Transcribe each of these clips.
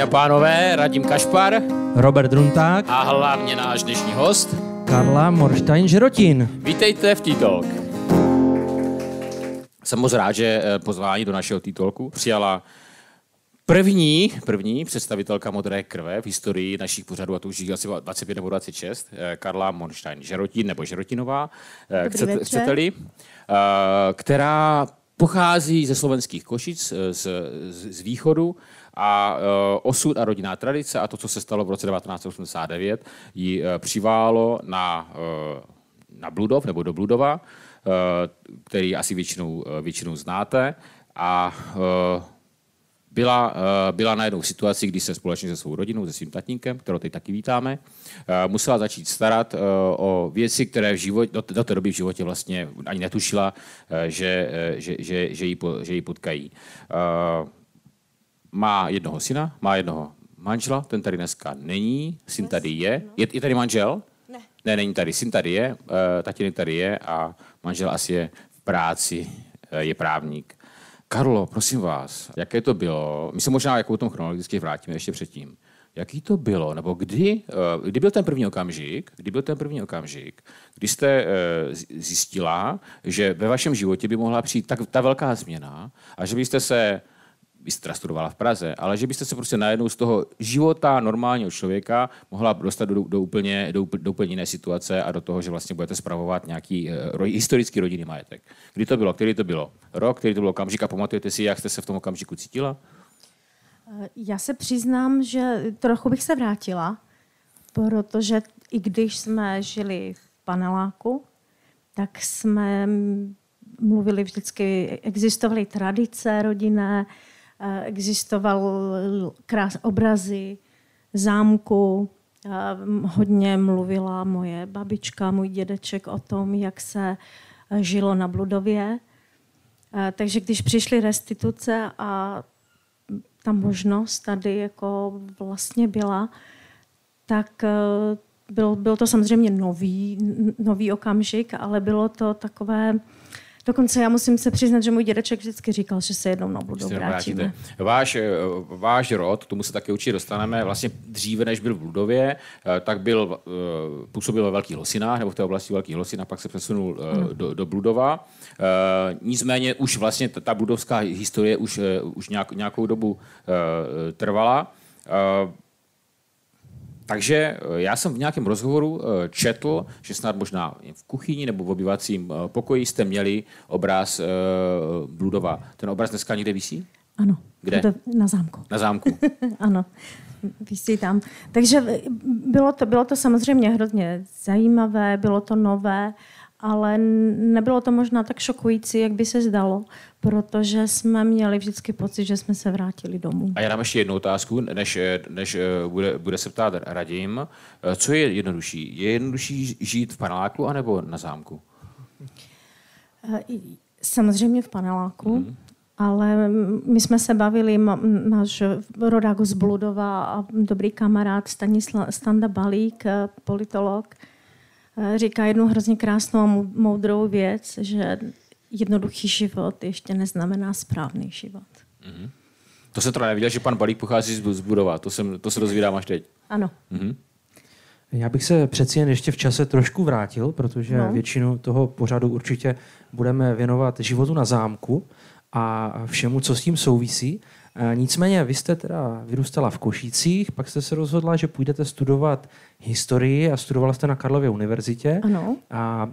Dámy a pánové, Radim Kašpar. Robert Drunták a hlavně náš dnešní host. Karla Morštajn Žerotin. Vítejte v T-Talk. Jsem moc rád, že eh, pozvání do našeho T-Talku přijala První, první představitelka modré krve v historii našich pořadů, a to už je asi 25 nebo 26, eh, Karla Monstein Žerotin nebo Žerotinová, eh, chcete, chcete-li, která pochází ze slovenských Košic, z, z, z východu a uh, osud a rodinná tradice a to, co se stalo v roce 1989, ji uh, přiválo na, uh, na Bludov nebo do Bludova, který asi většinou, většinou znáte. A byla, byla najednou v situaci, kdy se společně se svou rodinou, se svým tatínkem, kterou teď taky vítáme, musela začít starat o věci, které v životě, do, do té doby v životě vlastně ani netušila, že, že, že, že, ji, že ji potkají má jednoho syna, má jednoho manžela, ten tady dneska není, syn tady je. Je, je tady manžel? Ne. Ne, není tady, syn tady je, uh, tatínek tady je a manžel asi je v práci, uh, je právník. Karlo, prosím vás, jaké to bylo? My se možná jako o tom chronologicky vrátíme ještě předtím. Jaký to bylo, nebo kdy, uh, kdy byl ten první okamžik, kdy byl ten první okamžik, kdy jste zjistila, že ve vašem životě by mohla přijít tak, ta velká změna a že byste se jste studovala v Praze, ale že byste se prostě najednou z toho života normálního člověka mohla dostat do, do, úplně, do, do úplně jiné situace a do toho, že vlastně budete spravovat nějaký uh, historický rodinný majetek. Kdy to bylo? Který to bylo? Rok? Který to bylo okamžik? A pamatujete si, jak jste se v tom okamžiku cítila? Eh, já se přiznám, že trochu bych se vrátila, protože i když jsme žili v paneláku, tak jsme mluvili vždycky, existovaly tradice rodinné, existoval krás obrazy zámku. Eh, hodně mluvila moje babička, můj dědeček o tom, jak se eh, žilo na Bludově. Takže když přišly restituce a ta možnost tady jako vlastně byla, tak byl, byl to samozřejmě nový, nový okamžik, ale bylo to takové Dokonce já musím se přiznat, že můj dědeček vždycky říkal, že se jednou na budou vrátíme. Váš, eh, váš rod, tomu se také určitě dostaneme, vlastně dříve, než byl v Ludově, eh, tak byl, eh, působil ve Velkých Losinách, nebo v té oblasti Velkých Losinách, pak se přesunul do, do Bludova. Nicméně už vlastně ta bludovská historie už, už nějak, nějakou dobu trvala. Takže eh, já jsem v nějakém rozhovoru eh, četl, že snad možná v kuchyni nebo v obyvacím eh, pokoji jste měli obraz Bludova. Ten obraz dneska někde visí? Ano. Kde? Na zámku. Na zámku. ano, visí tam. Takže bylo to, bylo to samozřejmě hrozně zajímavé, bylo to nové ale nebylo to možná tak šokující, jak by se zdalo, protože jsme měli vždycky pocit, že jsme se vrátili domů. A já dám ještě jednu otázku, než, než eh, bude, bude se ptát Radim. Eh, co je jednodušší? Je jednodušší žít v paneláku anebo na zámku? Eh, samozřejmě v paneláku, mm. ale my jsme se bavili, náš rodák z Bludova a dobrý kamarád Stanisla, Standa Balík, politolog, říká jednu hrozně krásnou a moudrou věc, že jednoduchý život ještě neznamená správný život. Mm-hmm. To jsem teda neviděl, že pan Balík pochází z Budova. To, jsem, to se dozvídám až teď. Ano. Mm-hmm. Já bych se přeci jen ještě v čase trošku vrátil, protože no. většinu toho pořadu určitě budeme věnovat životu na zámku a všemu, co s tím souvisí. Nicméně vy jste teda vyrůstala v Košících, pak jste se rozhodla, že půjdete studovat historii a studovala jste na Karlově univerzitě. Ano. A, a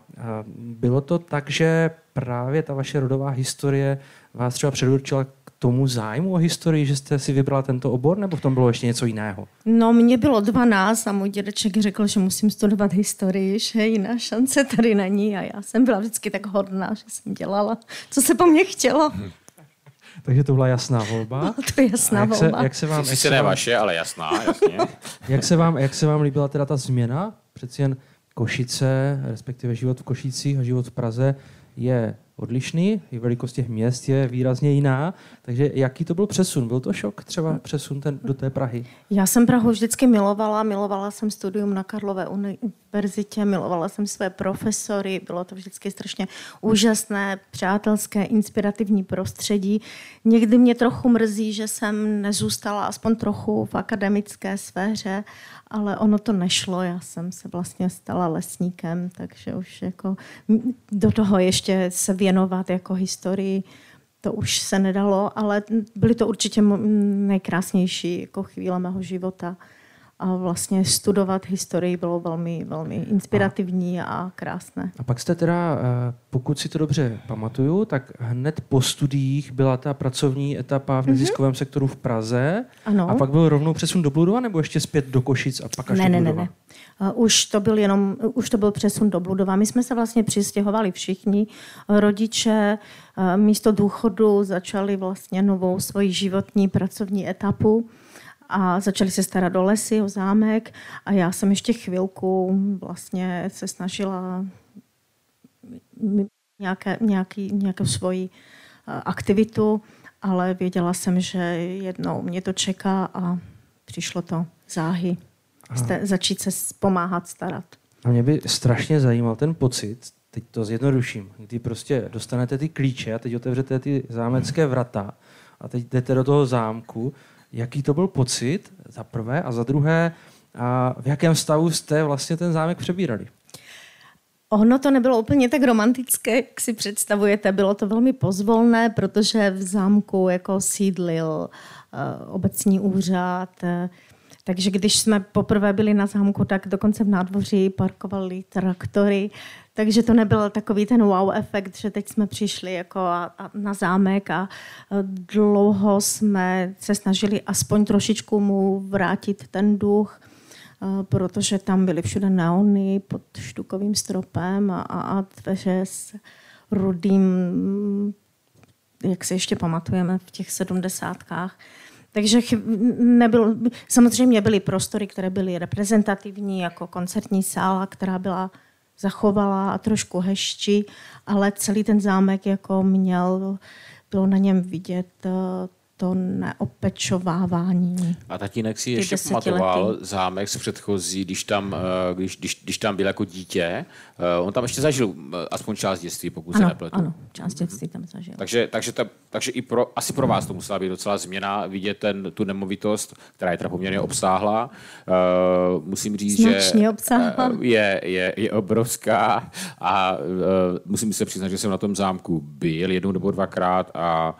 bylo to tak, že právě ta vaše rodová historie vás třeba předurčila k tomu zájmu o historii, že jste si vybrala tento obor, nebo v tom bylo ještě něco jiného? No, mě bylo 12 a můj dědeček řekl, že musím studovat historii, že jiná šance tady není a já jsem byla vždycky tak hodná, že jsem dělala, co se po mně chtělo. Takže to byla jasná volba. Byla to jasná jak volba. Se, jak se vám, jak se ne vaše, ale jasná, jasně. jak, se vám, jak se vám líbila teda ta změna? Přeci jen Košice, respektive život v Košicích a život v Praze je odlišný, i velikost těch měst je výrazně jiná. Takže jaký to byl přesun? Byl to šok třeba přesun ten, do té Prahy? Já jsem Prahu vždycky milovala. Milovala jsem studium na Karlové uni- univerzitě, milovala jsem své profesory, bylo to vždycky strašně úžasné, přátelské, inspirativní prostředí. Někdy mě trochu mrzí, že jsem nezůstala aspoň trochu v akademické sféře, ale ono to nešlo. Já jsem se vlastně stala lesníkem, takže už jako do toho ještě se věnovat jako historii to už se nedalo, ale byly to určitě nejkrásnější jako chvíle mého života a vlastně studovat historii bylo velmi, velmi inspirativní a krásné. A pak jste teda, eh, pokud si to dobře pamatuju, tak hned po studiích byla ta pracovní etapa v mhm. neziskovém mm-hmm. sektoru v Praze ano. a pak byl rovnou přesun do Bludova nebo ještě zpět do Košic a pak až ne, do ne, ne, ne. Uh, už to byl jenom, už to byl přesun do Bludova. My jsme se vlastně přistěhovali všichni. Rodiče místo důchodu začali vlastně novou svoji životní pracovní etapu a začali se starat o lesy, o zámek a já jsem ještě chvilku vlastně se snažila nějaké, nějaký, nějakou svoji eh, aktivitu, ale věděla jsem, že jednou mě to čeká a přišlo to záhy. Jste, začít se pomáhat starat. A mě by strašně zajímal ten pocit, teď to zjednoduším, kdy prostě dostanete ty klíče a teď otevřete ty zámecké vrata a teď jdete do toho zámku jaký to byl pocit, za prvé, a za druhé, a v jakém stavu jste vlastně ten zámek přebírali? Ono to nebylo úplně tak romantické, jak si představujete. Bylo to velmi pozvolné, protože v zámku jako sídlil uh, obecní úřad. Uh, takže když jsme poprvé byli na zámku, tak dokonce v nádvoří parkovali traktory. Takže to nebyl takový ten wow efekt, že teď jsme přišli jako a, a na zámek a dlouho jsme se snažili aspoň trošičku mu vrátit ten duch, protože tam byly všude neony pod štukovým stropem a, a dveře s rudým, jak se ještě pamatujeme v těch sedmdesátkách. Takže nebyl, samozřejmě byly prostory, které byly reprezentativní, jako koncertní sála, která byla zachovala a trošku hešči, ale celý ten zámek jako měl, bylo na něm vidět eh, to neopečovávání. A tatínek si ještě pamatoval zámek z předchozí, když tam, eh, když, když, když tam byl jako dítě. Eh, on tam ještě zažil aspoň část dětství, pokud ano, se nepletu. Ano, část dětství tam zažil. Takže, takže, ta, takže i pro, asi pro vás to musela být docela změna, vidět ten, tu nemovitost, která je teda poměrně obsáhlá. Musím říct, Značně že obsáhlá. je, je, je obrovská a musím se přiznat, že jsem na tom zámku byl jednou nebo dvakrát a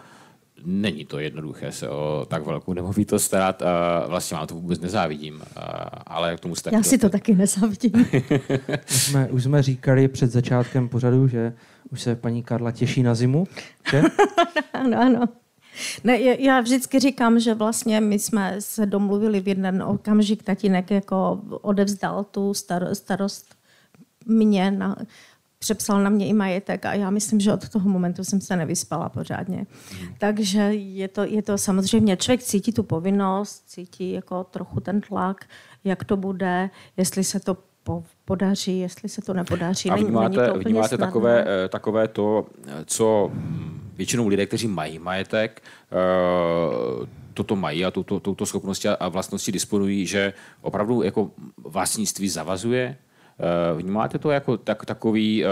není to jednoduché se o tak velkou nemovitost starat. Vlastně vám to vůbec nezávidím, ale k tomu jste... Já si to taky nezávidím. už, jsme, už jsme říkali před začátkem pořadu, že už se paní Karla těší na zimu, že? ano, ano. Ne, já vždycky říkám, že vlastně my jsme se domluvili v jeden okamžik, tatínek jako odevzdal tu starost mě na, přepsal na mě i majetek a já myslím, že od toho momentu jsem se nevyspala pořádně. Hmm. Takže je to, je to samozřejmě, člověk cítí tu povinnost, cítí jako trochu ten tlak, jak to bude, jestli se to podaří, jestli se to nepodaří. A vnímáte, není to vnímáte takové, eh, takové to, co většinou lidé, kteří mají majetek, eh, toto mají a touto, touto schopnosti a vlastnosti disponují, že opravdu jako vlastnictví zavazuje, vnímáte to jako tak, takový eh,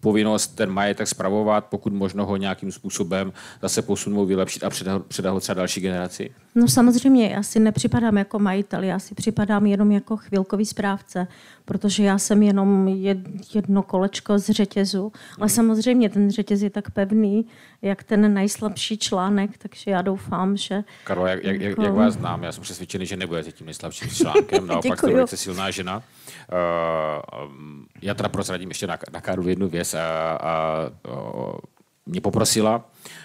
povinnost ten majetek spravovat, pokud možno ho nějakým způsobem zase posunout, vylepšit a předat, ho třeba další generaci? No samozřejmě, já si nepřipadám jako majitel, já si připadám jenom jako chvilkový správce, protože já jsem jenom jedno kolečko z řetězu, ale hmm. samozřejmě ten řetěz je tak pevný, jak ten nejslabší článek, takže já doufám, že... Karlo, jak, jak, jako... jak vás znám, já jsem přesvědčený, že nebudete tím nejslabším článkem, naopak jste velice silná žena. Uh, já teda prozradím ještě na, na Karlu jednu věc a, a, a mě poprosila,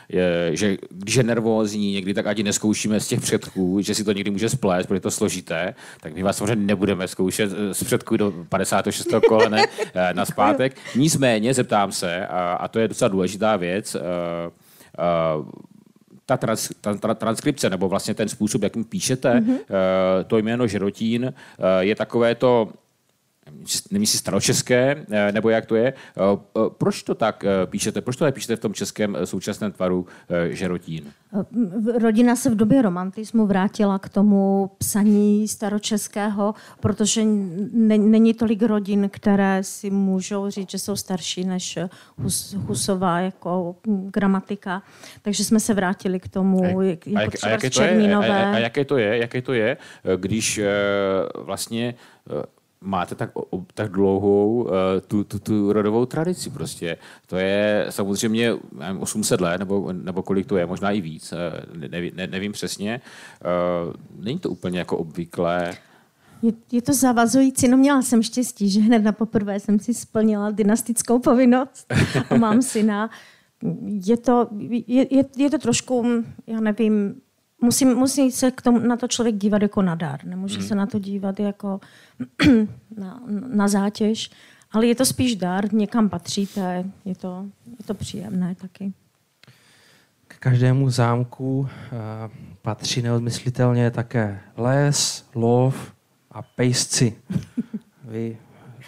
je, že když je nervózní někdy, tak ať neskoušíme z těch předků, že si to někdy může splést, protože je to složité, tak my vás samozřejmě nebudeme zkoušet z předků do 56. kolene eh, na zpátek. Nicméně zeptám se, a, a to je docela důležitá věc, a, eh, a, eh, ta, trans, ta, ta transkripce, nebo vlastně ten způsob, jakým píšete mm-hmm. uh, to jméno Žerotín, uh, je takové to nevím si staročeské, eh, nebo jak to je. Eh, eh, proč to tak píšete? Proč to píšete v tom českém současném tvaru žerotín? Rodina se v době romantismu vrátila k tomu psaní staročeského, protože není tolik rodin, které si můžou říct, že jsou starší než Hus, Husová jako gramatika. Takže jsme se vrátili k tomu, a, jak, jako a, jak, a, jaké to je, a, a, a jaké to je, jaké to je, když vlastně máte tak, tak dlouhou uh, tu, tu, tu rodovou tradici prostě. To je samozřejmě nevím, 800 let, nebo, nebo kolik to je, možná i víc, uh, ne, ne, nevím přesně. Uh, není to úplně jako obvyklé. Je, je to zavazující. No měla jsem štěstí, že hned na poprvé jsem si splnila dynastickou povinnost a mám syna. Je to, je, je, je to trošku, já nevím, musí, musí se k tomu, na to člověk dívat jako na dar. Nemůže hmm. se na to dívat jako na, na zátěž, ale je to spíš dar, někam patříte, je to, je to příjemné taky. K každému zámku uh, patří neodmyslitelně také les, lov a pejsci. Vy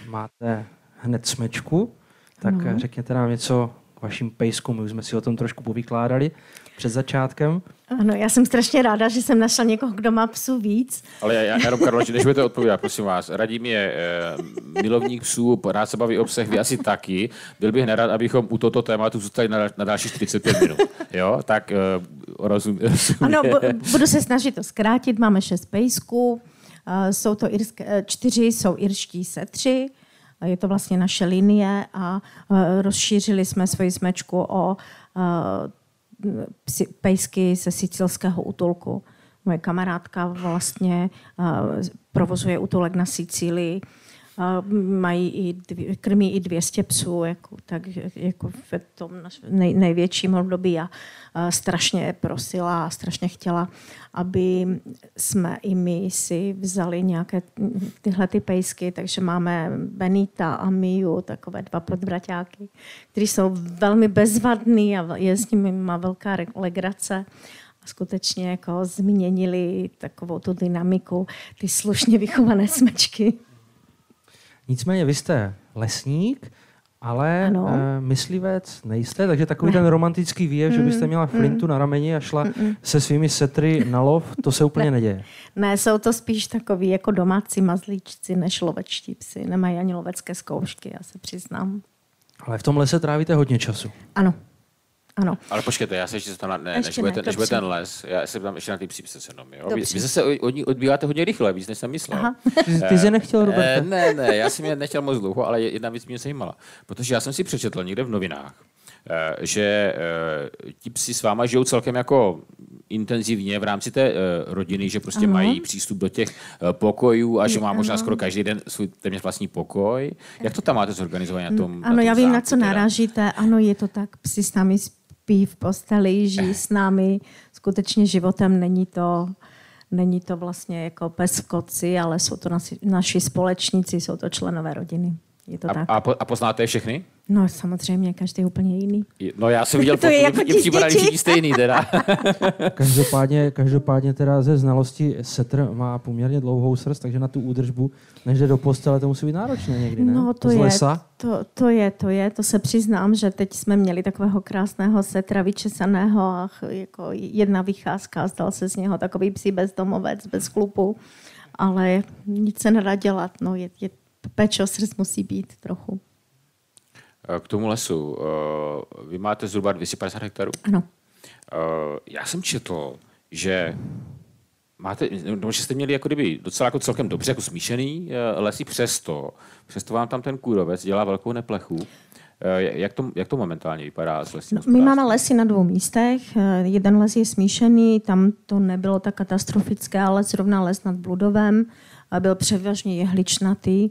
máte hned smečku, tak no. řekněte nám něco k vašim pejskům. My už jsme si o tom trošku povykládali před začátkem. Ano, já jsem strašně ráda, že jsem našla někoho, kdo má psů víc. Ale já, já jenom, Karlo, než budete odpovídat, prosím vás. Radím je eh, milovník psů, rád se baví obsah, vy asi taky. Byl bych nerad, abychom u tohoto tématu zůstali na, na další 45 minut. Jo, tak eh, rozum, rozum, Ano, budu se snažit to zkrátit. Máme šest pejsků, uh, jsou to irské, eh, čtyři jsou irští setři, je to vlastně naše linie a rozšířili jsme svoji smečku o pejsky ze sicilského útulku. Moje kamarádka vlastně provozuje útulek na Sicílii. Mají i dvě, krmí i 200 psů, jako, tak jako v tom nej, největším období. A, strašně prosila a strašně chtěla, aby jsme i my si vzali nějaké tyhle ty pejsky, takže máme Benita a Miu, takové dva podbraťáky, kteří jsou velmi bezvadný a je s nimi má velká legrace. A skutečně jako změnili takovou tu dynamiku, ty slušně vychované smečky. Nicméně vy jste lesník, ale ano. uh, myslivec nejste, takže takový ne. ten romantický výjev, mm, že byste měla flintu mm, na rameni a šla mm, se svými setry na lov, to se úplně ne. neděje. Ne, jsou to spíš takový jako domácí mazlíčci než lovečtí psy. Nemají ani lovecké zkoušky, já se přiznám. Ale v tom lese trávíte hodně času. Ano. Ano. Ale počkejte, já se ještě to na, ne, ještě než, bude, ne, než bude ten les, já se tam ještě na ty psí se jenom, jo? Vy, vy se od ní odbýváte hodně rychle, víc než jsem myslel. Aha. Ty, ty jsi nechtěl, Robert? Eh, ne, ne, já jsem je nechtěl moc dlouho, ale jedna věc mě zajímala. Protože já jsem si přečetl někde v novinách, eh, že eh, ti psi s váma žijou celkem jako intenzivně v rámci té rodiny, že prostě ano. mají přístup do těch pokojů a že má možná skoro každý den svůj téměř vlastní pokoj. Jak to tam máte zorganizované na tom Ano, na tom já vím, na co narážíte. Ano, je to tak, psi s námi spí v posteli, žijí s námi skutečně životem. Není to, není to vlastně jako pes v koci, ale jsou to naši, naši společníci, jsou to členové rodiny. Je to a, tak. A, a poznáte je všechny? No samozřejmě, každý je úplně jiný. No já jsem viděl, to je jako připadá všichni stejný teda. každopádně, každopádně teda ze znalosti setr má poměrně dlouhou srst, takže na tu údržbu, než jde do postele, to musí být náročné někdy, ne? No to, Z je, lesa. To, to je, to je, to se přiznám, že teď jsme měli takového krásného setra vyčesaného a jako jedna vycházka, stal se z něho takový psí bezdomovec, bez klupu, ale nic se nedá dělat, no je, je péče srdc musí být trochu. Eh, k tomu lesu. Eh, vy máte zhruba 250 hektarů? Ano. Eh, já jsem četl, že máte, no, že jste měli jako kdyby docela jako celkem dobře jako smíšený lesy přesto, přesto vám tam ten kůrovec dělá velkou neplechu. Jak to, jak to momentálně vypadá s lesním no, My máme lesy na dvou místech. Jeden les je smíšený, tam to nebylo tak katastrofické, ale zrovna les nad Bludovem byl převážně jehličnatý.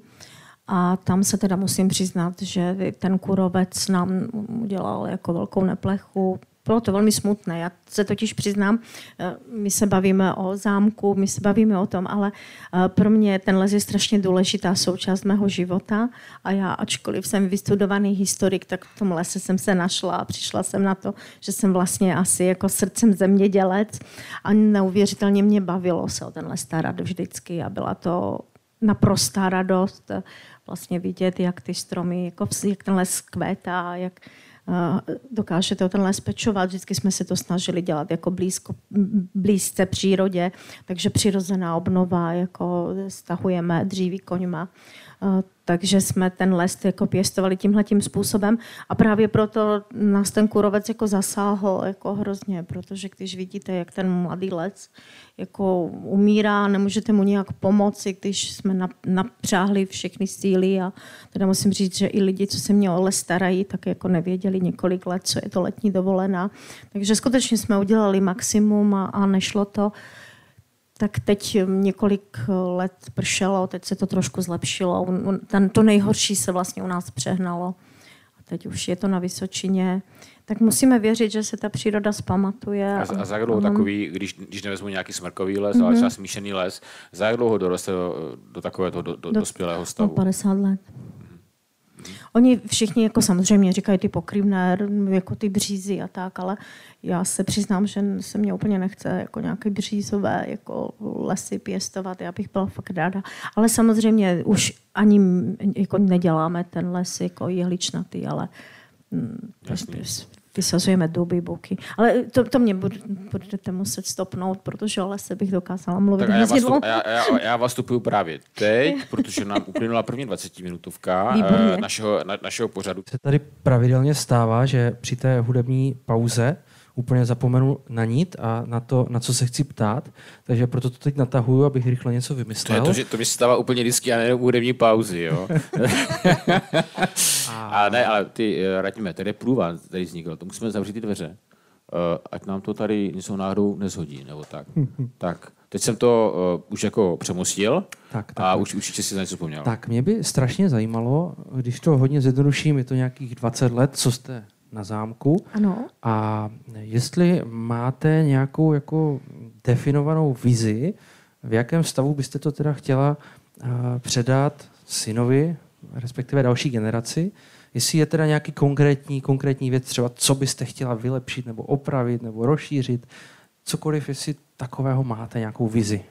A tam se teda musím přiznat, že ten kurovec nám udělal jako velkou neplechu. Bylo to velmi smutné, já se totiž přiznám, eh, my se bavíme o zámku, my se bavíme o tom, ale eh, pro mě ten les je strašně důležitá součást mého života a já, ačkoliv jsem vystudovaný historik, tak v tom lese jsem se našla a přišla jsem na to, že jsem vlastně asi jako srdcem zemědělec a neuvěřitelně mě bavilo se o ten les starat vždycky a byla to naprostá radost vlastně vidět, jak ty stromy, jako, jak ten les kvétá, jak dokážete ten les pečovat. Vždycky jsme se to snažili dělat jako blízko, blízce přírodě, takže přirozená obnova, jako stahujeme dříví koňma. Takže jsme ten les jako pěstovali tímhle tím způsobem a právě proto nás ten kurovec jako zasáhl jako hrozně, protože když vidíte, jak ten mladý les jako umírá, nemůžete mu nějak pomoci, když jsme napřáhli všechny síly a teda musím říct, že i lidi, co se mě o les starají, tak jako nevěděli několik let, co je to letní dovolená. Takže skutečně jsme udělali maximum a, a nešlo to tak teď několik let pršelo, teď se to trošku zlepšilo. Ten, to nejhorší se vlastně u nás přehnalo. A teď už je to na Vysočině. Tak musíme věřit, že se ta příroda zpamatuje. A, a za jak dlouho takový, když, když nevezmu nějaký smrkový les, mm-hmm. ale třeba smíšený les, za jak dlouho doroste do, do takového do, do, do, dospělého stavu? Do 50 let. Oni všichni jako samozřejmě říkají ty pokrývné, jako ty břízy a tak, ale já se přiznám, že se mě úplně nechce jako nějaké břízové jako lesy pěstovat, já bych byla fakt ráda. Ale samozřejmě už ani jako neděláme ten les jako jehličnatý, ale mm, vysazujeme duby, buky. Ale to, to mě budete muset stopnout, protože o lese bych dokázala mluvit. Tak já, vás tu, já, já, já vás stupuju právě teď, protože nám uplynula první 20-minutovka eh, našeho, na, našeho pořadu. Se tady pravidelně stává, že při té hudební pauze úplně zapomenu na nit a na to, na co se chci ptát, takže proto to teď natahuju, abych rychle něco vymyslel. To, je to, že to mi se stává úplně vždycky a nejenom hudební pauzy, jo. a... a ne, ale ty, eh, radíme, tady je průvan, tady vznikl, to musíme zavřít ty dveře, uh, ať nám to tady něco náhodou nezhodí, nebo tak. tak, teď jsem to uh, už jako přemostil tak, tak, a už určitě si na něco vzpomněl. Tak, mě by strašně zajímalo, když to hodně zjednoduším, je to nějakých 20 let, co jste na zámku. Ano. A jestli máte nějakou jako definovanou vizi, v jakém stavu byste to teda chtěla uh, předat synovi, respektive další generaci, jestli je teda nějaký konkrétní, konkrétní věc, třeba co byste chtěla vylepšit nebo opravit nebo rozšířit, cokoliv, jestli takového máte nějakou vizi.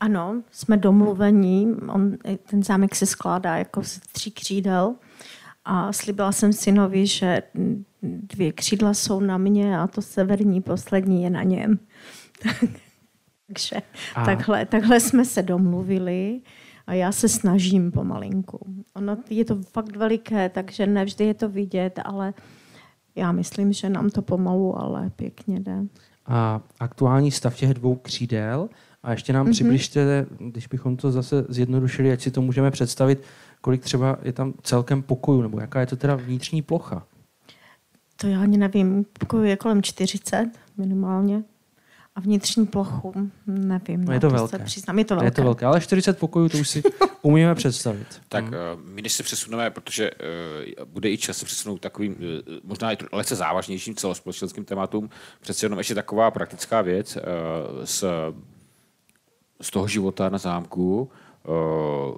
Ano, jsme domluvení. On, ten zámek se skládá jako z tří křídel a slibila jsem synovi, že dvě křídla jsou na mě a to severní poslední je na něm. Takže a... takhle, takhle jsme se domluvili a já se snažím pomalinku. Ono je to fakt veliké, takže nevždy je to vidět, ale já myslím, že nám to pomalu, ale pěkně jde. A aktuální stav těch dvou křídel a ještě nám mm-hmm. přibližte, když bychom to zase zjednodušili, ať si to můžeme představit, kolik třeba je tam celkem pokojů, nebo jaká je to teda vnitřní plocha? To já ani nevím. Pokojů je kolem 40 minimálně. A vnitřní plochu, nevím. No je to, to velké. Přiznám, je to velké. Je to velké, ale 40 pokojů to už si umíme představit. Tak hmm. my když se přesuneme, protože uh, bude i čas se přesunout takovým, uh, možná i lehce závažnějším celospolečenským tématům, přece jenom ještě taková praktická věc uh, z, z toho života na zámku. Uh,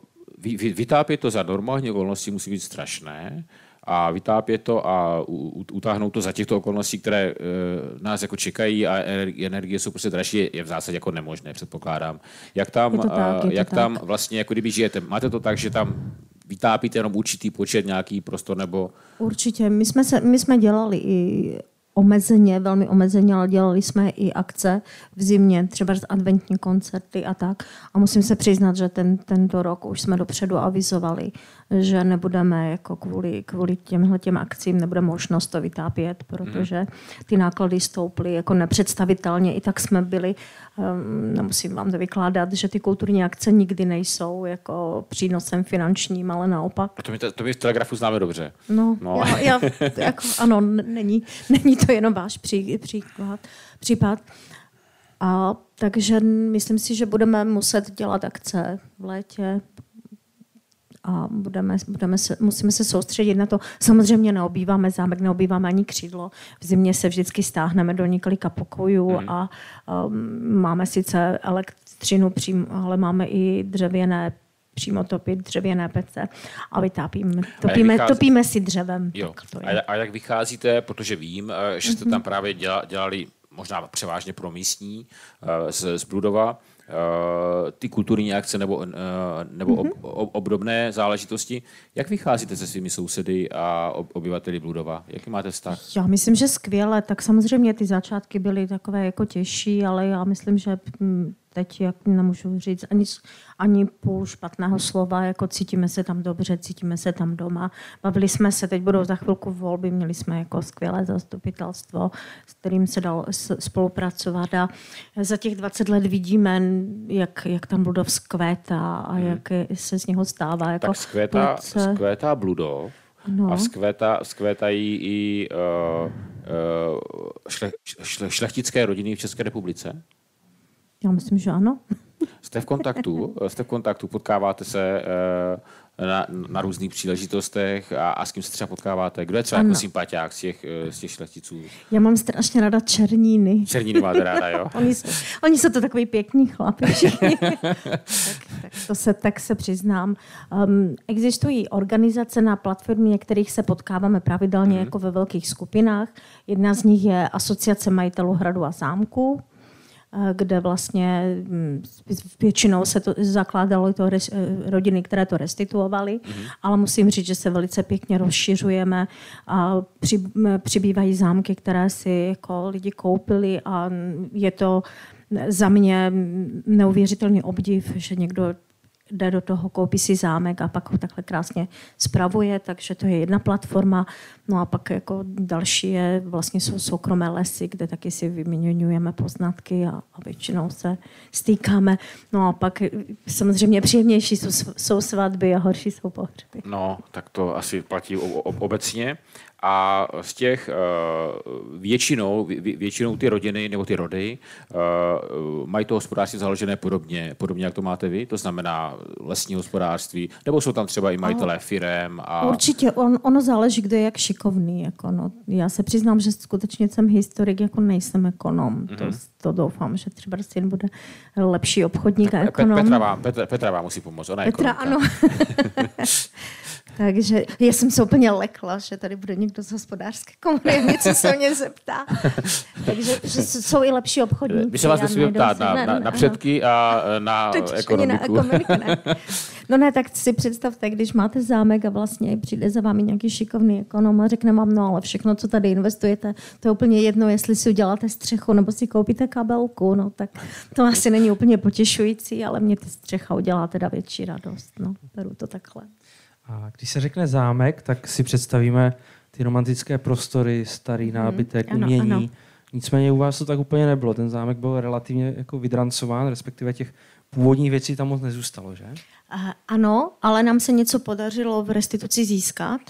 vytápět to za normální okolností musí být strašné a vytápět to a utáhnout to za těchto okolností, které uh, nás jako čekají a energie jsou prostě dražší, je v zásadě jako nemožné, předpokládám. Jak tam, tak, uh, jak tam tak. vlastně, jako kdyby žijete, máte to tak, že tam vytápíte jenom určitý počet, nějaký prostor nebo... Určitě. My jsme, se, my jsme dělali i omezeně, velmi omezeně, ale dělali jsme i akce v zimě, třeba adventní koncerty a tak. A musím se přiznat, že ten, tento rok už jsme dopředu avizovali, že nebudeme jako kvůli, kvůli těmhle těm akcím nebude možnost to vytápět, protože ty náklady stouply jako nepředstavitelně. I tak jsme byli, um, nemusím vám to vykládat, že ty kulturní akce nikdy nejsou jako přínosem finančním, ale naopak. To my, to, to my v Telegrafu známe dobře. No, no. Já, já, jako, ano, není, není to jenom váš pří, příklad, případ. A takže myslím si, že budeme muset dělat akce v létě, a budeme, budeme se, musíme se soustředit na to. Samozřejmě neobýváme zámek, neobýváme ani křídlo. V zimě se vždycky stáhneme do několika pokojů mm. a um, máme sice elektřinu, přím, ale máme i dřevěné přímo topit dřevěné pece a vytápíme. Topíme, vychází... topíme si dřevem. Jo. A, a jak vycházíte, protože vím, eh, že jste mm-hmm. tam právě dělali možná převážně pro místní z, z Bludova, ty kulturní akce nebo, nebo mm-hmm. ob, obdobné záležitosti. Jak vycházíte se svými sousedy a obyvateli Bludova? Jaký máte vztah? Já myslím, že skvěle. Tak samozřejmě ty začátky byly takové jako těžší, ale já myslím, že hm, teď jak nemůžu říct ani, ani půl špatného slova, jako cítíme se tam dobře, cítíme se tam doma. Bavili jsme se, teď budou za chvilku volby, měli jsme jako skvělé zastupitelstvo, s kterým se dalo spolupracovat a za těch 20 let vidíme, jak, jak tam Bludov skvétá a hmm. jak se z něho stává. Jako tak skvétá, skvétá Bludov, No. A vzkvétá, vzkvétají i uh, uh, šle, šle, šlechtické rodiny v České republice? Já myslím, že ano. Jste v kontaktu, jste v kontaktu, potkáváte se eh, na, na různých příležitostech a, a s kým se třeba potkáváte? Kdo je třeba jako ano. jako sympatiák z těch, eh, z těch šlechticů? Já mám strašně ráda černíny. Černíny máte ráda, jo? oni, jsou, oni jsou to takový pěkní chlapi všichni. tak, tak, to se, tak se přiznám. Um, existují organizace na platformě, kterých se potkáváme pravidelně mm. jako ve velkých skupinách. Jedna z nich je Asociace majitelů hradu a zámku kde vlastně hm, většinou se to zakládalo to eh, rodiny, které to restituovaly, mm-hmm. ale musím říct, že se velice pěkně rozšiřujeme a při, přibývají zámky, které si jako lidi koupili a je to za mě neuvěřitelný obdiv, že někdo jde do toho, koupí si zámek a pak ho takhle krásně spravuje, takže to je jedna platforma. No a pak jako další je, vlastně jsou soukromé lesy, kde taky si vyměňujeme poznatky a, a většinou se stýkáme. No a pak samozřejmě příjemnější jsou, jsou svatby a horší jsou pohřby. No, tak to asi platí obecně. A z těch uh, většinou, vě, většinou ty rodiny nebo ty rody uh, mají to hospodářství založené podobně, podobně, jak to máte vy, to znamená lesní hospodářství, nebo jsou tam třeba i majitelé firem. A... Určitě, on, ono záleží, kdo je jak šikovný. Jako no. Já se přiznám, že skutečně jsem historik, jako nejsem ekonom. Mm-hmm. To, mhm. to doufám, že třeba syn bude lepší obchodník tak a ekonom. Petra vám, Petra, Petra vám musí pomoct, ona je Petra, ano. Takže já jsem se úplně lekla, že tady bude někdo z hospodářské komory, něco se mě zeptá. Takže že jsou i lepší obchodníci. My se vás nesmíme ptát na, na, na předky a na ekonomiku. Na ekonomiku ne. No ne, tak si představte, když máte zámek a vlastně přijde za vámi nějaký šikovný ekonom a řekne vám, no ale všechno, co tady investujete, to je úplně jedno, jestli si uděláte střechu nebo si koupíte kabelku, no tak to asi není úplně potěšující, ale mě ty střecha udělá teda větší radost. No, beru to takhle. A když se řekne zámek, tak si představíme ty romantické prostory, starý mhm. nábytek, mm, umění. Ano, ano. Nicméně u vás to tak úplně nebylo. Ten zámek byl relativně jako vydrancován, respektive těch původních věcí tam moc nezůstalo, že? Uh, ano, ale nám se něco podařilo v restituci získat.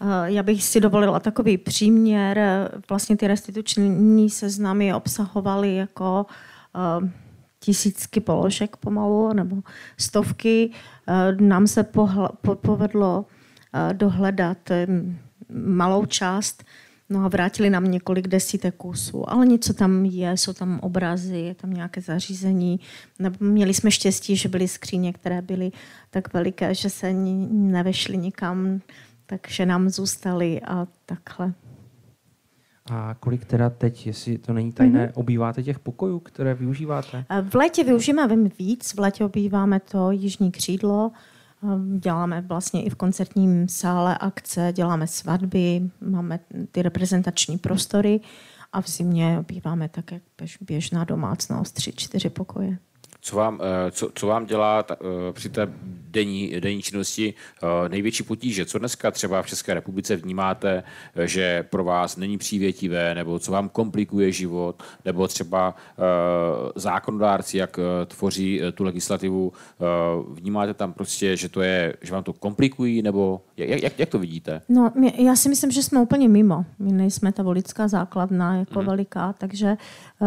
Uh, já bych si dovolila takový příměr. Vlastně ty restituční seznamy obsahovaly jako tisícky položek pomalu, nebo stovky. Eh, nám se povedlo eh, dohledat eh, malou část, no a vrátili nám několik desítek kusů, ale něco tam je, jsou tam obrazy, je tam nějaké zařízení. Měli jsme štěstí, že byly skříně, které byly tak veliké, že se nevešly nikam, takže nám zůstaly a takhle. A kolik teda teď, jestli to není tajné, mm-hmm. obýváte těch pokojů, které využíváte? V létě využíváme víc, v létě obýváme to jižní křídlo, děláme vlastně i v koncertním sále akce, děláme svatby, máme ty reprezentační prostory a v zimě obýváme tak, jak běžná domácnost, tři, čtyři pokoje. Co vám, eh, co, co vám dělá ta, eh, při té denní, denní činnosti eh, největší potíže? Co dneska třeba v České republice vnímáte, že pro vás není přívětivé, nebo co vám komplikuje život, nebo třeba zákonodárci, jak tvoří tu legislativu, vnímáte tam prostě, že, to je, že vám to komplikují, nebo jak, jak, jak to vidíte? No, já si myslím, že jsme úplně mimo. My nejsme ta volická základna jako hmm. veliká, takže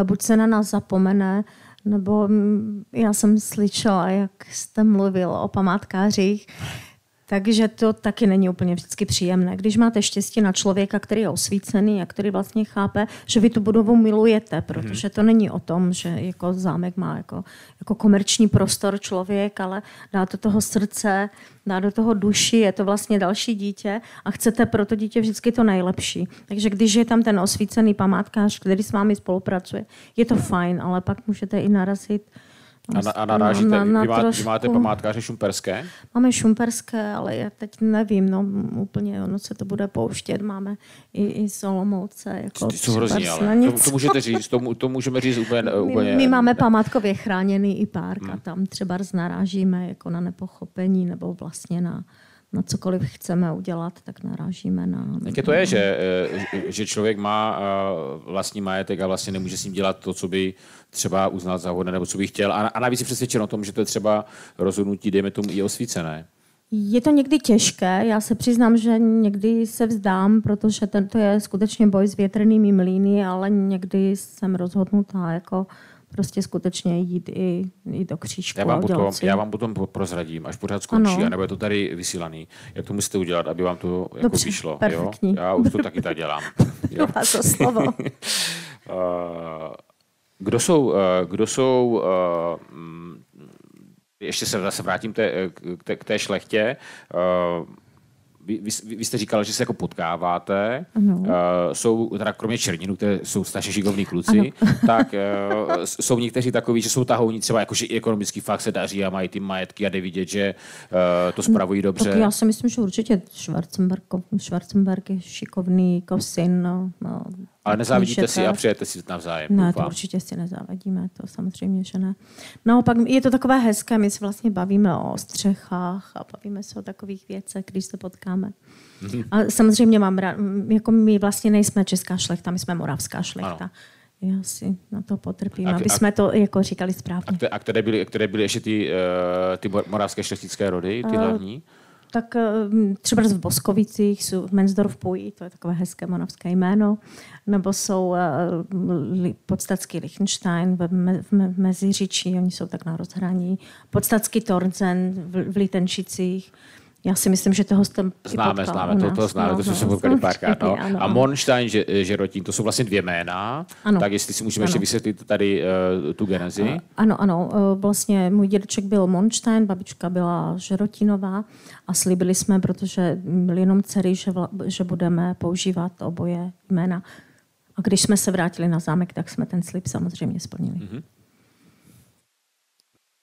buď se na nás zapomene, nebo mm, já jsem slyšela, jak jste mluvil o památkářích, Takže to taky není úplně vždycky příjemné. Když máte štěstí na člověka, který je osvícený a který vlastně chápe, že vy tu budovu milujete, protože to není o tom, že jako zámek má jako, jako komerční prostor člověk, ale dá do toho srdce, dá do toho duši, je to vlastně další dítě a chcete pro to dítě vždycky to nejlepší. Takže když je tam ten osvícený památkář, který s vámi spolupracuje, je to fajn, ale pak můžete i narazit a, na, a narážíte, na, na, vy, má, vy máte památkáře šumperské? Máme šumperské, ale já teď nevím, no úplně, ono se to bude pouštět. Máme i, i Solomouce. Jako Ty jsou hrozný, ale to, to, můžete říct, to, to můžeme říct úplně... úplně my, my máme památkově chráněný i park hmm. a tam třeba narážíme jako na nepochopení nebo vlastně na, na cokoliv chceme udělat, tak narážíme na... Jaké to je, že, eh, že člověk má eh, vlastní majetek a vlastně nemůže s ním dělat to, co by třeba uznal za hodné, nebo co by chtěl. A, a navíc je přesvědčen o tom, že to je třeba rozhodnutí, dejme tomu, i osvícené. Je to někdy těžké, já se přiznám, že někdy se vzdám, protože tento je skutečně boj s větrnými mlýny, ale někdy jsem rozhodnutá jako prostě skutečně jít i, i do křížku. Já vám, potom, já vám potom prozradím, až pořád skončí, ano. nebo je to tady vysílaný, jak to musíte udělat, aby vám to jako Dobře, vyšlo. Jo? Já už to taky tak dělám. Jo? to slovo. Eh, kdo jsou, eh, kdo jsou eh, mm, ještě se zase vrátím té, k, té, k té šlechtě, vy, vy, vy jste říkal, že se jako potkáváte. Ano. Uh, jsou, teda kromě Černinu, které jsou strašně šikovní kluci, ano. tak uh, jsou někteří takový, že jsou tahouní třeba jako, že ekonomický fakt se daří a mají ty majetky a jde vidět, že uh, to spravují dobře. Tak já si myslím, že určitě Schwarzenberg, Schwarzenberg je šikovný jako syn. No, no, ale nezávidíte si a přijete si navzájem. Ne, to určitě si nezávidíme, to samozřejmě, že ne. Naopak je to takové hezké, my se vlastně bavíme o střechách a bavíme se o takových věcech, když se potkáme. Mm-hmm. A samozřejmě mám rád, jako my vlastně nejsme česká šlechta, my jsme moravská šlechta. Ano. Já si na to potrpím, a, aby jsme to jako říkali správně. A které byly, které byly ještě ty, uh, ty moravské šlechtické rody, ty uh, hlavní? Tak eh, třeba v Boskovicích jsou Mensdorf Pují, to je takové hezké monovské jméno, nebo jsou uh, podstatský Liechtenstein v, me, v Meziříčí, oni jsou tak na rozhraní, podstatský Torzen v, v Litenčicích, já si myslím, že toho jste Známe, známe, to, to známe, no, to jsme no, se potkali párkrát. No. Ano, a Monstein, že, Žerotín, to jsou vlastně dvě jména, ano. tak jestli si můžeme ano. ještě vysvětlit tady uh, tu genezi. Ano, ano, uh, vlastně můj dědeček byl Monstein, babička byla Žerotínová a slíbili jsme, protože byly jenom dcery, že, vla, že budeme používat oboje jména. A když jsme se vrátili na zámek, tak jsme ten slib samozřejmě splnili. Mm-hmm.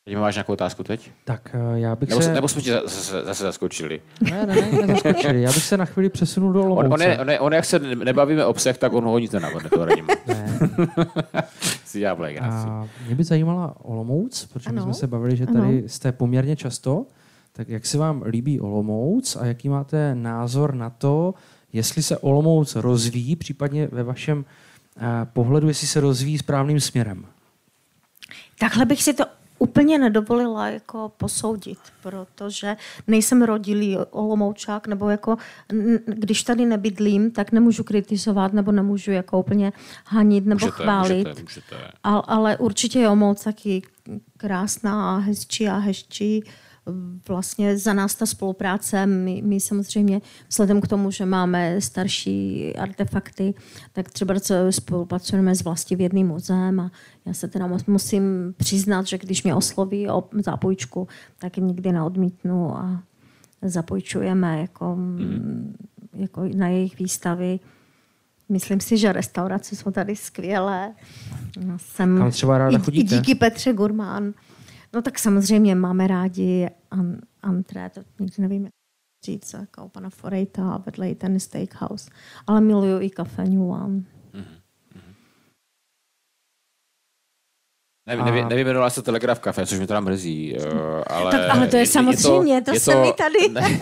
Teď máš nějakou otázku teď? Tak eh, já bych nebo, se... Nebo jsme ti zase, zase zaskočili? Ne, ne, ne, nezaskočili. Já bych se na chvíli přesunul do Olomouce. On, on, je, on, je, on jak se nebavíme o psech, tak on ho nic nenavodne, to radím. Ne. si dělá A mě by zajímala Olomouc, protože ano. my jsme se bavili, že tady ano. jste poměrně často. Tak jak se vám líbí Olomouc a jaký máte názor na to, jestli se Olomouc rozvíjí, případně ve vašem uh, pohledu, jestli se rozvíjí správným směrem? Takhle bych si to úplně nedovolila jako posoudit, protože nejsem rodilý olomoučák, nebo jako když tady nebydlím, tak nemůžu kritizovat, nebo nemůžu jako úplně hanit nebo můžete, chválit. Můžete, můžete. Ale, ale určitě je Olomouc taky krásná a hezčí a hezčí vlastně za nás ta spolupráce, my, my samozřejmě vzhledem k tomu, že máme starší artefakty, tak třeba spolupracujeme s vlastivědným muzeem a já se teda musím přiznat, že když mě osloví o zápojčku, tak jim nikdy neodmítnu a zapojčujeme jako, mm. jako na jejich výstavy. Myslím si, že restaurace jsou tady skvělé. jsem Kam třeba ráda chodíte? Díky Petře Gurmán No tak samozřejmě máme rádi an, antré, to nikdy nevím, jak říct, jako pana Forejta a vedle ten steakhouse. Ale miluju i kafe New One. Mm-hmm. Nevím, nevím, nevyjmenovala se Telegraf Café, což mě teda mrzí, uh, ale... Tak, ale to je, je samozřejmě, je to, to se mi tady... Ne,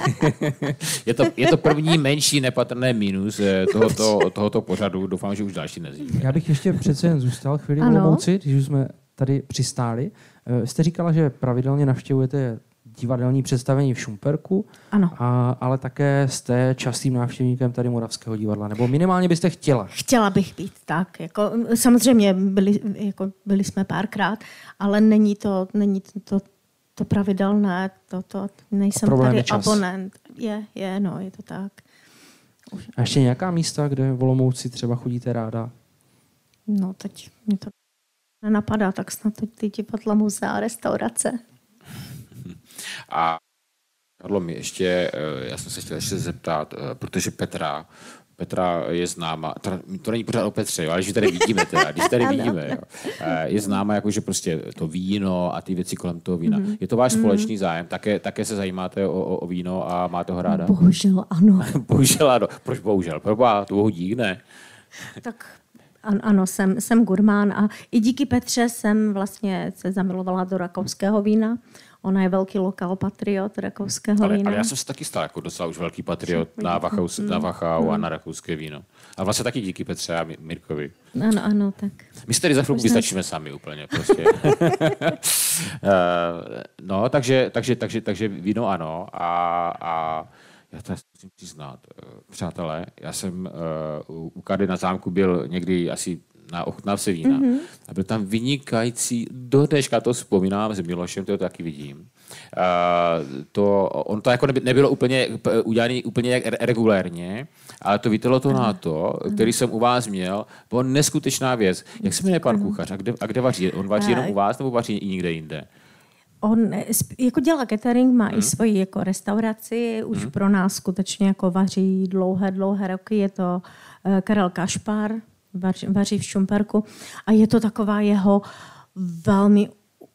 je, to, je to první menší nepatrné mínus eh, tohoto, tohoto pořadu, doufám, že už další nezí. Já bych ještě přece jen zůstal chvíli v Olomouci, když už jsme tady přistáli. Eh, jste říkala, že pravidelně navštěvujete divadelní představení v Šumperku, ano. A, ale také jste častým návštěvníkem tady Moravského divadla, nebo minimálně byste chtěla? Chtěla bych být, tak. Jako, samozřejmě byli, jako, byli jsme párkrát, ale není to, není to to pravidelné, to, to nejsem tady je abonent. Je, je, no, je to tak. Už. A ještě nějaká místa, kde v Olomouci třeba chodíte ráda? No, teď mě to nenapadá, tak snad teď ty divadla, muzea, restaurace. A Karlo, mi ještě, eh, já jsem se chtěl ještě zeptat, eh, protože Petra, Petra je známa, to není pořád o Petře, jo, ale že tady vidíme teda, když tady vidíme, jo, eh, je známa jako, že prostě to víno a ty věci kolem toho vína. Mm-hmm. Je to váš mm-hmm. společný zájem? Také, také se zajímáte o, o, o víno a máte ho ráda? Bohužel ano. bohužel ano. Proč bohužel? Proboha, to dík, ne? tak An, ano, jsem, jsem gurmán a i díky Petře jsem vlastně se zamilovala do rakouského vína. Ona je velký lokal patriot rakouského ale, vína. Ale já jsem se taky stal jako docela už velký patriot na, Wachau, na Wachau mm. a na rakouské víno. A vlastně taky díky Petře a Mirkovi. Ano, ano, tak. My se tady za chvilku vystačíme sami úplně prostě. Eh, no, takže, takže, takže, takže víno ano a, a já to musím přiznat, eh, přátelé, já jsem uh, u Kady na zámku byl někdy asi na ochutnávce vína mm-hmm. a byl tam vynikající, do dneška to vzpomínám s Milošem, to taky vidím. Uh, to, on to jako nebylo úplně udělané úplně regulérně, ale to vítelo to na to, který jsem u vás měl, bylo neskutečná věc. Jak se jmenuje pan kuchař a kde, a kde vaří? On vaří jenom u vás nebo vaří i někde jinde? On jako dělá catering, má hmm. i svoji jako restauraci, už hmm. pro nás skutečně jako vaří dlouhé, dlouhé roky. Je to uh, Karel Kašpar, vaří, vaří v Šumperku a je to taková jeho velmi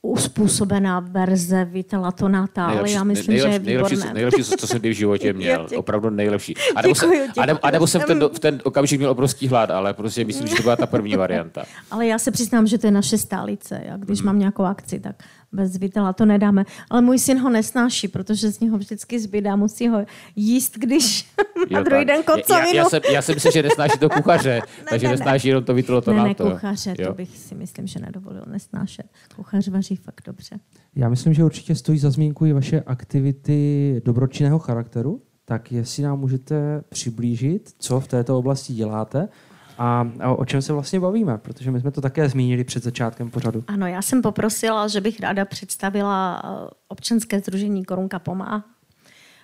uspůsobená verze Vitela Tonata, ale já myslím, nejlepší, že je výborné. Nejlepší, nejlepší, co jsem kdy v životě měl. Opravdu nejlepší. A nebo, děkuju, jsem, a nebo, a nebo jsem v ten, v ten okamžik měl obrovský hlad, ale prostě myslím, že to byla ta první varianta. Ale já se přiznám, že to je naše stálice. Já, když mm. mám nějakou akci, tak bez vitela to nedáme. Ale můj syn ho nesnáší, protože z něho vždycky zbydá, musí ho jíst, když má druhý den kocovinu. Já, já, jsem, já jsem myslel, že nesnáší to kuchaře, ne, takže ne, nesnáší jenom to vitelo to ne, ne, kuchaře, jo. to bych si myslím, že nedovolil nesnášet. Kuchař vaří fakt dobře. Já myslím, že určitě stojí za zmínku i vaše aktivity dobročinného charakteru. Tak jestli nám můžete přiblížit, co v této oblasti děláte a, a o čem se vlastně bavíme, protože my jsme to také zmínili před začátkem pořadu. Ano, já jsem poprosila, že bych ráda představila eh, občanské združení Korunka pomá.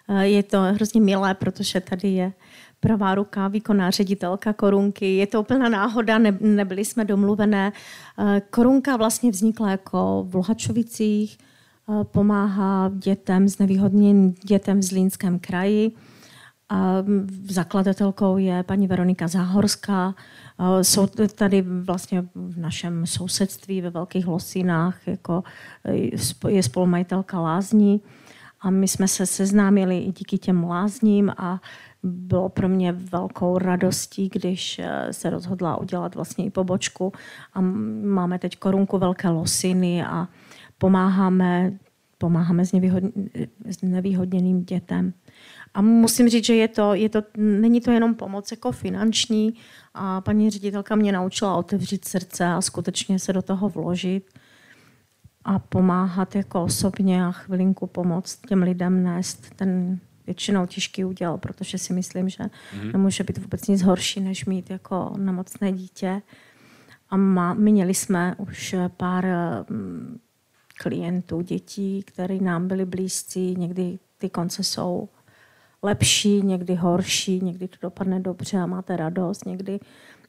Eh, je to hrozně milé, protože tady je pravá ruka, výkonná ředitelka Korunky. Je to úplná náhoda, ne, nebyli jsme domluvené. Eh, Korunka vlastně vznikla jako v Lhačovicích, pomáhá dětem, znevýhodněným dětem v Zlínském kraji a zakladatelkou je paní Veronika Záhorská. Jsou tady vlastně v našem sousedství ve Velkých Losinách, jako je spolumajitelka Lázní. A my jsme se seznámili i díky těm lázním a bylo pro mě velkou radostí, když e, se rozhodla udělat vlastně i pobočku. A máme teď korunku Velké Losiny a pomáháme, pomáháme s nevýhodněným dětem. A musím říct, že je to, je to, není to jenom pomoc jako finanční. A paní ředitelka mě naučila otevřít srdce a skutečně se do toho vložit a pomáhat jako osobně a chvilinku pomoct těm lidem nést ten většinou těžký úděl, protože si myslím, že mm-hmm. nemůže být vůbec nic horší, než mít jako nemocné dítě. A má, měli jsme už pár mm, klientů, dětí, které nám byly blízcí, někdy ty konce jsou lepší, někdy horší, někdy to dopadne dobře a máte radost, někdy,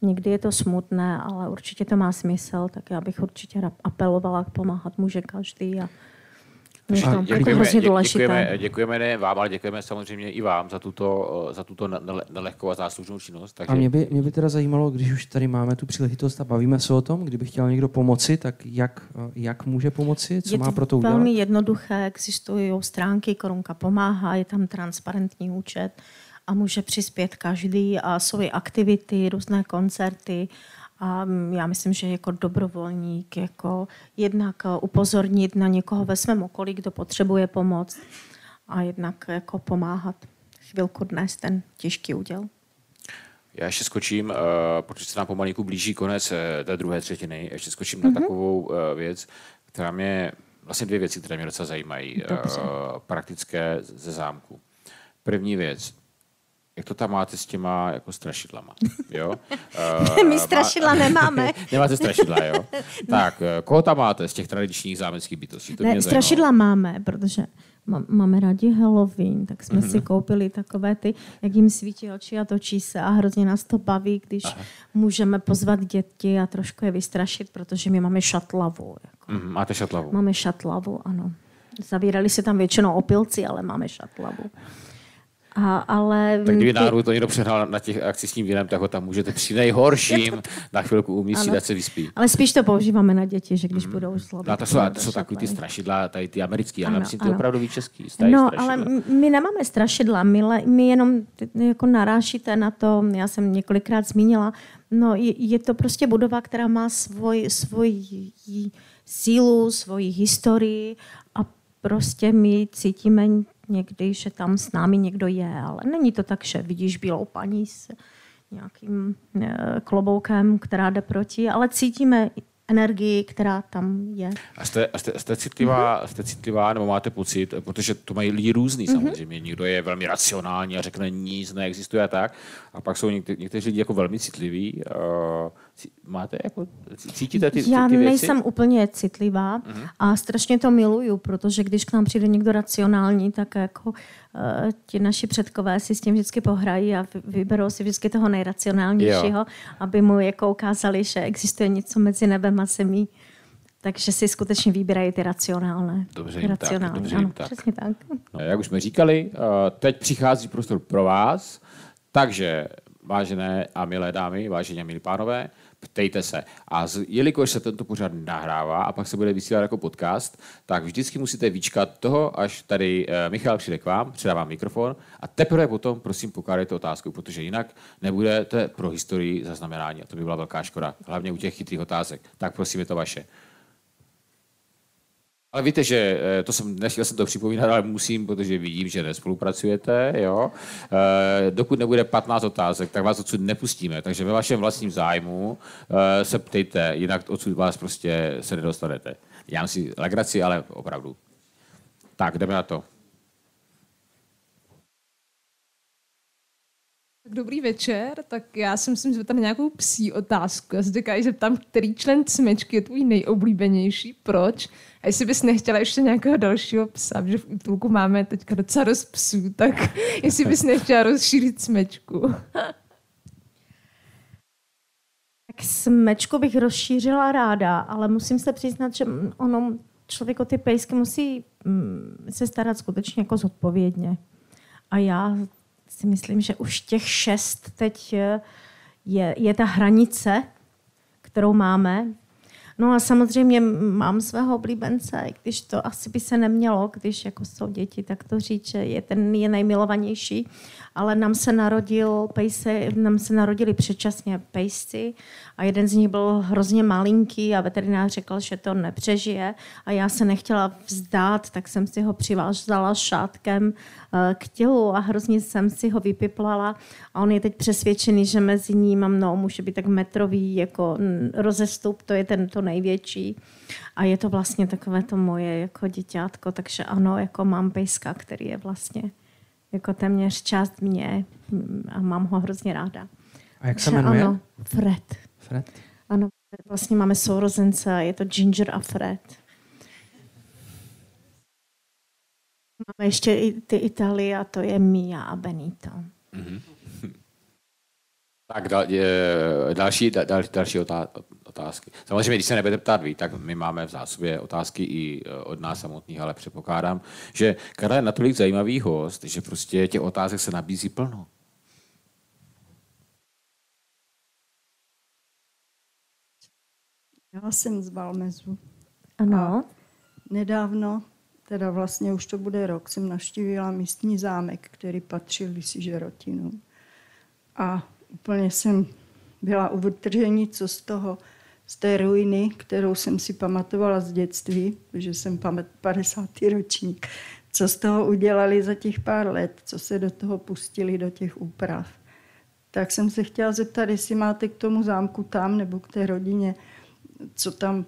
někdy je to smutné, ale určitě to má smysl, tak já bych určitě apelovala, pomáhat může každý a je to jako děkujeme, děkujeme, děkujeme ne vám, ale děkujeme samozřejmě i vám za tuto, za tuto nelehkou a záslužnou činnost. Takže... A mě by, mě by teda zajímalo, když už tady máme tu příležitost a bavíme se o tom, kdyby chtěl někdo pomoci, tak jak, jak může pomoci, co je má pro to udělat? velmi jednoduché, existují stránky, Korunka pomáhá, je tam transparentní účet a může přispět každý a jsou i aktivity, různé koncerty a já myslím, že jako dobrovolník, jako jednak eh, upozornit na někoho ve svém okolí, kdo potřebuje pomoc a jednak jako pomáhat chvilku dnes ten těžký úděl. Já ještě skočím, uh, protože se nám pomalinku blíží konec uh, té druhé třetiny, ještě skočím mm-hmm. na mhm. takovou uh, věc, která mě, vlastně dvě věci, které mě docela zajímají, uh, praktické ze zámku. První věc, jak to tam máte s těma jako strašidlama, jo? Uh, My strašidla nemáme. Nemáte strašidla, jo? Tak, koho tam máte z těch tradičních zámeckých bytostí? To ne, strašidla máme, protože máme rádi Halloween, tak jsme mm-hmm. si mhm. koupili takové ty, jak jim svítí oči a točí se a hrozně nás to baví, když Aha. můžeme pozvat děti a trošku je vystrašit, protože my máme šatlavu. Jako. Mm, máte šatlavu? Máme šatlavu, ano. Zavírali se tam většinou opilci, ale máme šatlavu. A, ale tak kdyby náhodou to někdo přehnal na těch akcích s tím vínem, tak ho tam můžete při nejhorším na chvilku umístit, ať se vyspí. Ale spíš to používáme na děti, že když mm. budou zlobit. No, to jsou, to jsou takový ty strašidla, tady ty americký, ale myslím, ty opravdu český. No, strašidla. ale my nemáme strašidla, my, my jenom jako narážíte na to, já jsem několikrát zmínila, no je, je to prostě budova, která má svoj, svoj sílu, svoji historii a prostě my cítíme někdy, že tam s námi někdo je, ale není to tak, že vidíš bílou paní s nějakým eh, kloboukem, která jde proti, ale cítíme energii, která tam je. A jste, a jste, jste, citlivá, mm-hmm. jste citlivá, nebo máte pocit, protože to mají lidi různý mm-hmm. samozřejmě. Někdo je velmi racionální a řekne nic, neexistuje a tak. A pak jsou někte, někteří lidi jako velmi citliví. Uh, máte jako, cítíte ty, Já ty, ty věci? nejsem úplně citlivá mm-hmm. a strašně to miluju, protože když k nám přijde někdo racionální, tak jako uh, ti naši předkové si s tím vždycky pohrají a vyberou si vždycky toho nejracionálnějšího, jo. aby mu jako ukázali, že existuje něco mezi nebem a zemí. Takže si skutečně vybírají ty racionálné. Dobře jim racionální. tak. Dobře ano, tak. Přesně tak. No, jak už jsme říkali, uh, teď přichází prostor pro vás, takže vážené a milé dámy, vážení a milí pánové, ptejte se. A z, jelikož se tento pořad nahrává a pak se bude vysílat jako podcast, tak vždycky musíte vyčkat toho, až tady uh, Michal přijde k vám, předávám mikrofon a teprve potom prosím pokládejte otázku, protože jinak nebudete pro historii zaznamenání a to by byla velká škoda, hlavně u těch chytrých otázek. Tak prosím, je to vaše. Ale víte, že eh, to jsem, nechtěl jsem to připomínat, ale musím, protože vidím, že nespolupracujete, jo. Eh, dokud nebude 15 otázek, tak vás odsud nepustíme. Takže ve vašem vlastním zájmu eh, se ptejte, jinak odsud vás prostě se nedostanete. Já si legraci, ale opravdu. Tak, jdeme na to. Dobrý večer, tak já jsem si na nějakou psí otázku. Já se říkám, že tam, který člen smečky je tvůj nejoblíbenější, proč? A jestli bys nechtěla ještě nějakého dalšího psa, že v útulku máme teďka docela dost psů, tak jestli bys nechtěla rozšířit smečku. Tak smečku bych rozšířila ráda, ale musím se přiznat, že ono, člověk o ty pejsky musí mm, se starat skutečně jako zodpovědně. A já si myslím, že už těch šest teď je, je ta hranice, kterou máme. No a samozřejmě mám svého oblíbence, když to asi by se nemělo, když jako jsou děti, tak to říct, že je ten je nejmilovanější ale nám se narodil pejse, nám se narodili předčasně pejsci a jeden z nich byl hrozně malinký a veterinář řekl, že to nepřežije a já se nechtěla vzdát, tak jsem si ho přivázala šátkem k tělu a hrozně jsem si ho vypiplala a on je teď přesvědčený, že mezi ním a mnou může být tak metrový jako rozestup, to je ten to největší. A je to vlastně takové to moje jako děťátko, takže ano, jako mám pejska, který je vlastně jako téměř část mě a mám ho hrozně ráda. A jak se jmenuje? Ano, Fred. Fred? Ano, vlastně máme sourozence, je to Ginger a Fred. Máme ještě i ty Itálie a to je Mia a Benito. Mm-hmm. Tak dal, je, další, dal, další otázky. Samozřejmě, když se nebudete ptát vy, tak my máme v zásobě otázky i e, od nás samotných, ale předpokládám, že Karel je natolik zajímavý host, že prostě těch otázek se nabízí plno. Já jsem z Balmezu. Ano. A nedávno, teda vlastně už to bude rok, jsem navštívila místní zámek, který patřil kdysi Žerotinům. A úplně jsem byla u vytržení, co z toho, z té ruiny, kterou jsem si pamatovala z dětství, protože jsem 50. ročník, co z toho udělali za těch pár let, co se do toho pustili, do těch úprav. Tak jsem se chtěla zeptat, jestli máte k tomu zámku tam, nebo k té rodině, co tam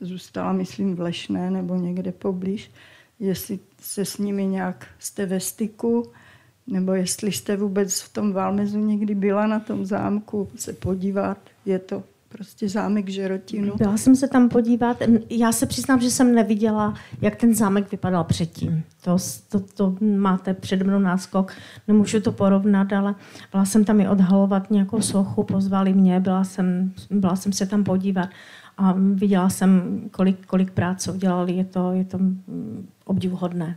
zůstala, myslím, v Lešné nebo někde poblíž, jestli se s nimi nějak jste ve styku, nebo jestli jste vůbec v tom Valmezu někdy byla na tom zámku se podívat. Je to prostě zámek Žerotinu. Byla jsem se tam podívat. Já se přiznám, že jsem neviděla, jak ten zámek vypadal předtím. To, to, to máte přede mnou náskok, nemůžu to porovnat, ale byla jsem tam i odhalovat nějakou sochu, pozvali mě, byla jsem, byla jsem se tam podívat a viděla jsem, kolik, kolik práce udělali, je to, je to obdivuhodné.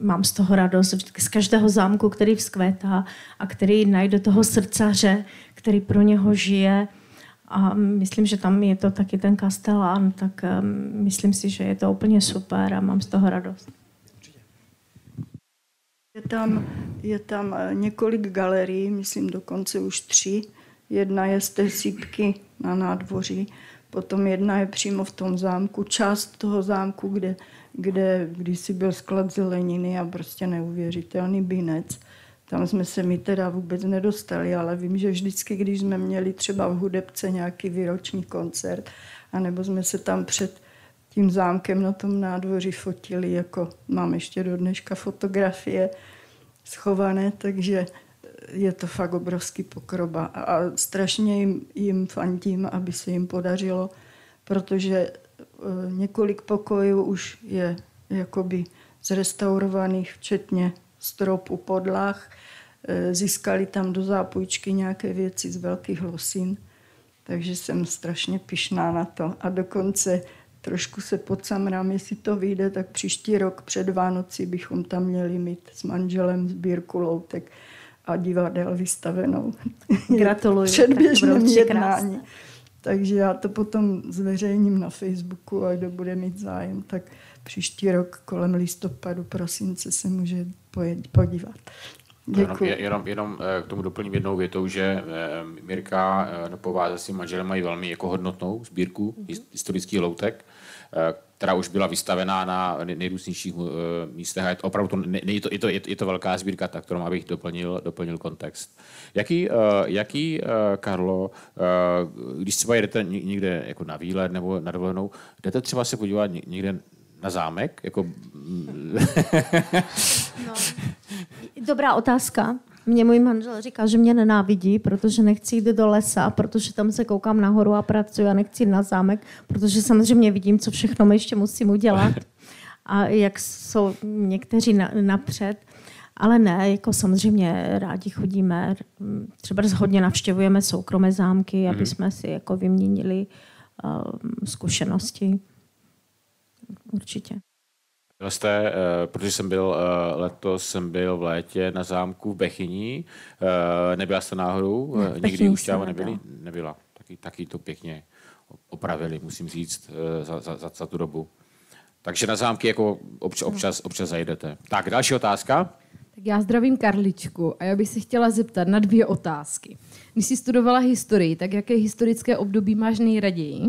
Mám z toho radost z každého zámku, který vzkvétá a který najde toho srdcaře, který pro něho žije a myslím, že tam je to taky ten kastelán, tak um, myslím si, že je to úplně super a mám z toho radost. Je tam, je tam eh, několik galerií, myslím dokonce už tři. Jedna je z té sípky na nádvoří, potom jedna je přímo v tom zámku, část toho zámku, kde, kde kdysi byl sklad zeleniny a prostě neuvěřitelný binec. Tam jsme se mi teda vůbec nedostali, ale vím, že vždycky, když jsme měli třeba v hudebce nějaký výroční koncert, anebo jsme se tam před tím zámkem na tom nádvoří fotili, jako mám ještě do dneška fotografie schované, takže je to fakt obrovský pokroba a strašně jim, jim fandím, aby se jim podařilo, protože e, několik pokojů už je jakoby zrestaurovaných, včetně strop u podlah. E, získali tam do zápůjčky nějaké věci z velkých losin, takže jsem strašně pišná na to. A dokonce trošku se podsamrám, jestli to vyjde, tak příští rok před Vánoci bychom tam měli mít s manželem sbírku loutek a divadel vystavenou. Gratuluju. Předběžném jednání. Takže já to potom zveřejním na Facebooku a kdo bude mít zájem, tak příští rok kolem listopadu, prosince se může podívat. Děkuji. Jenom, jenom, jenom eh, k tomu doplním jednou větou, že eh, Mirka eh, Nopová se svým manželem mají velmi jako hodnotnou sbírku mm-hmm. historických loutek, která už byla vystavená na nejrůznějších místech a je to opravdu to, ne, je, to, je, to, je to velká sbírka, tak kterou abych doplnil, doplnil kontext. Jaký, jaký Karlo, když třeba jedete někde jako na výlet nebo na dovolenou, jdete třeba se podívat někde na zámek? Jako... no. Dobrá otázka. Mě můj manžel říká, že mě nenávidí, protože nechci jít do lesa, protože tam se koukám nahoru a pracuji a nechci jít na zámek, protože samozřejmě vidím, co všechno my ještě musím udělat a jak jsou někteří na, napřed. Ale ne, jako samozřejmě rádi chodíme, třeba hodně navštěvujeme soukromé zámky, aby mhm. jsme si jako vyměnili uh, zkušenosti určitě. Byla jste, uh, protože jsem byl uh, letos, jsem byl v létě na zámku v Bechyní. Uh, nebyla jste náhodou? Ne, Nikdy už tam nebyli? Nebyla. Taky, taky to pěkně opravili, musím říct, za, za, za, za tu dobu. Takže na zámky jako občas, občas, občas zajdete. Tak, další otázka. Tak já zdravím Karličku a já bych se chtěla zeptat na dvě otázky. Když jsi studovala historii, tak jaké historické období máš nejraději?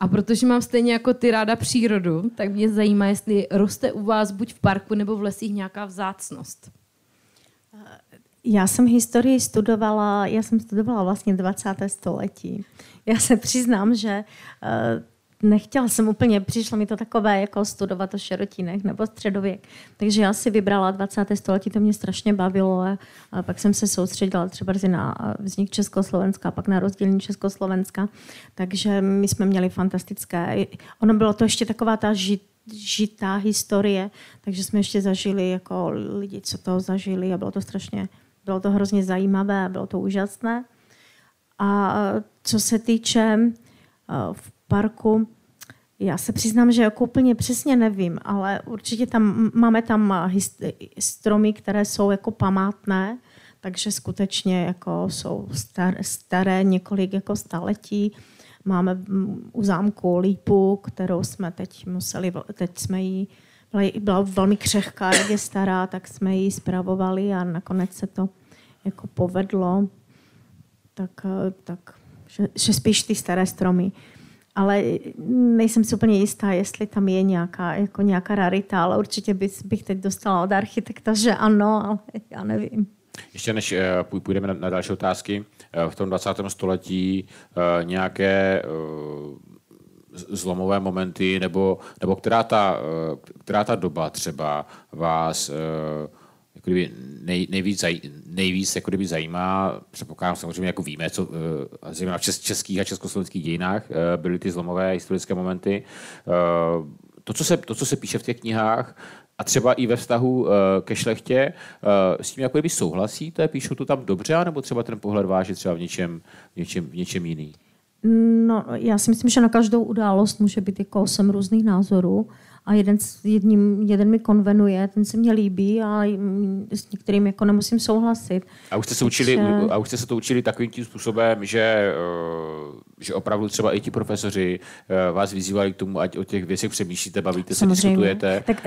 A protože mám stejně jako ty ráda přírodu, tak mě zajímá, jestli roste u vás buď v parku nebo v lesích nějaká vzácnost. Já jsem historii studovala, já jsem studovala vlastně 20. století. Já se přiznám, že eh, nechtěla jsem úplně, přišlo mi to takové jako studovat o šerotinech nebo středověk. Takže já si vybrala 20. století, to mě strašně bavilo a, a pak jsem se soustředila třeba na vznik Československa, pak na rozdělení Československa. Takže my jsme měli fantastické, ono bylo to ještě taková ta žit, žitá historie, takže jsme ještě zažili jako lidi, co to zažili a bylo to strašně, bylo to hrozně zajímavé bylo to úžasné. A co se týče v parku. Já se přiznám, že jako úplně přesně nevím, ale určitě tam máme tam stromy, které jsou jako památné, takže skutečně jako jsou star, staré několik jako staletí. Máme u zámku lípu, kterou jsme teď museli, teď jsme ji, byla, velmi křehká, jak je stará, tak jsme ji zpravovali a nakonec se to jako povedlo. Tak, tak že, že spíš ty staré stromy ale nejsem si úplně jistá, jestli tam je nějaká, jako nějaká rarita, ale určitě bych, bych teď dostala od architekta, že ano, ale já nevím. Ještě než eh, půjdeme na, na další otázky, eh, v tom 20. století eh, nějaké zlomové momenty, nebo, nebo která, ta, která ta doba třeba vás jako kdyby nej, nejvíc, zaj, nejvíc jako kdyby zajímá, předpokládám samozřejmě, jako víme, co, eh, zejména v čes, českých a československých dějinách eh, byly ty zlomové historické momenty. Eh, to, co se, to, co se píše v těch knihách, a třeba i ve vztahu ke šlechtě, s tím jako kdyby souhlasíte, píšou to tam dobře, nebo třeba ten pohled je třeba v něčem, v něčem, v něčem jiný? No, já si myslím, že na každou událost může být jako osm různých názorů a jeden, jedním, jeden mi konvenuje, ten se mně líbí a s některým jako nemusím souhlasit. A už jste se, učili, a už jste se to učili takovým tím způsobem, že, eh, že opravdu třeba i ti profesoři eh, vás vyzývali k tomu, ať o těch věcech přemýšlíte, bavíte se, diskutujete. Tak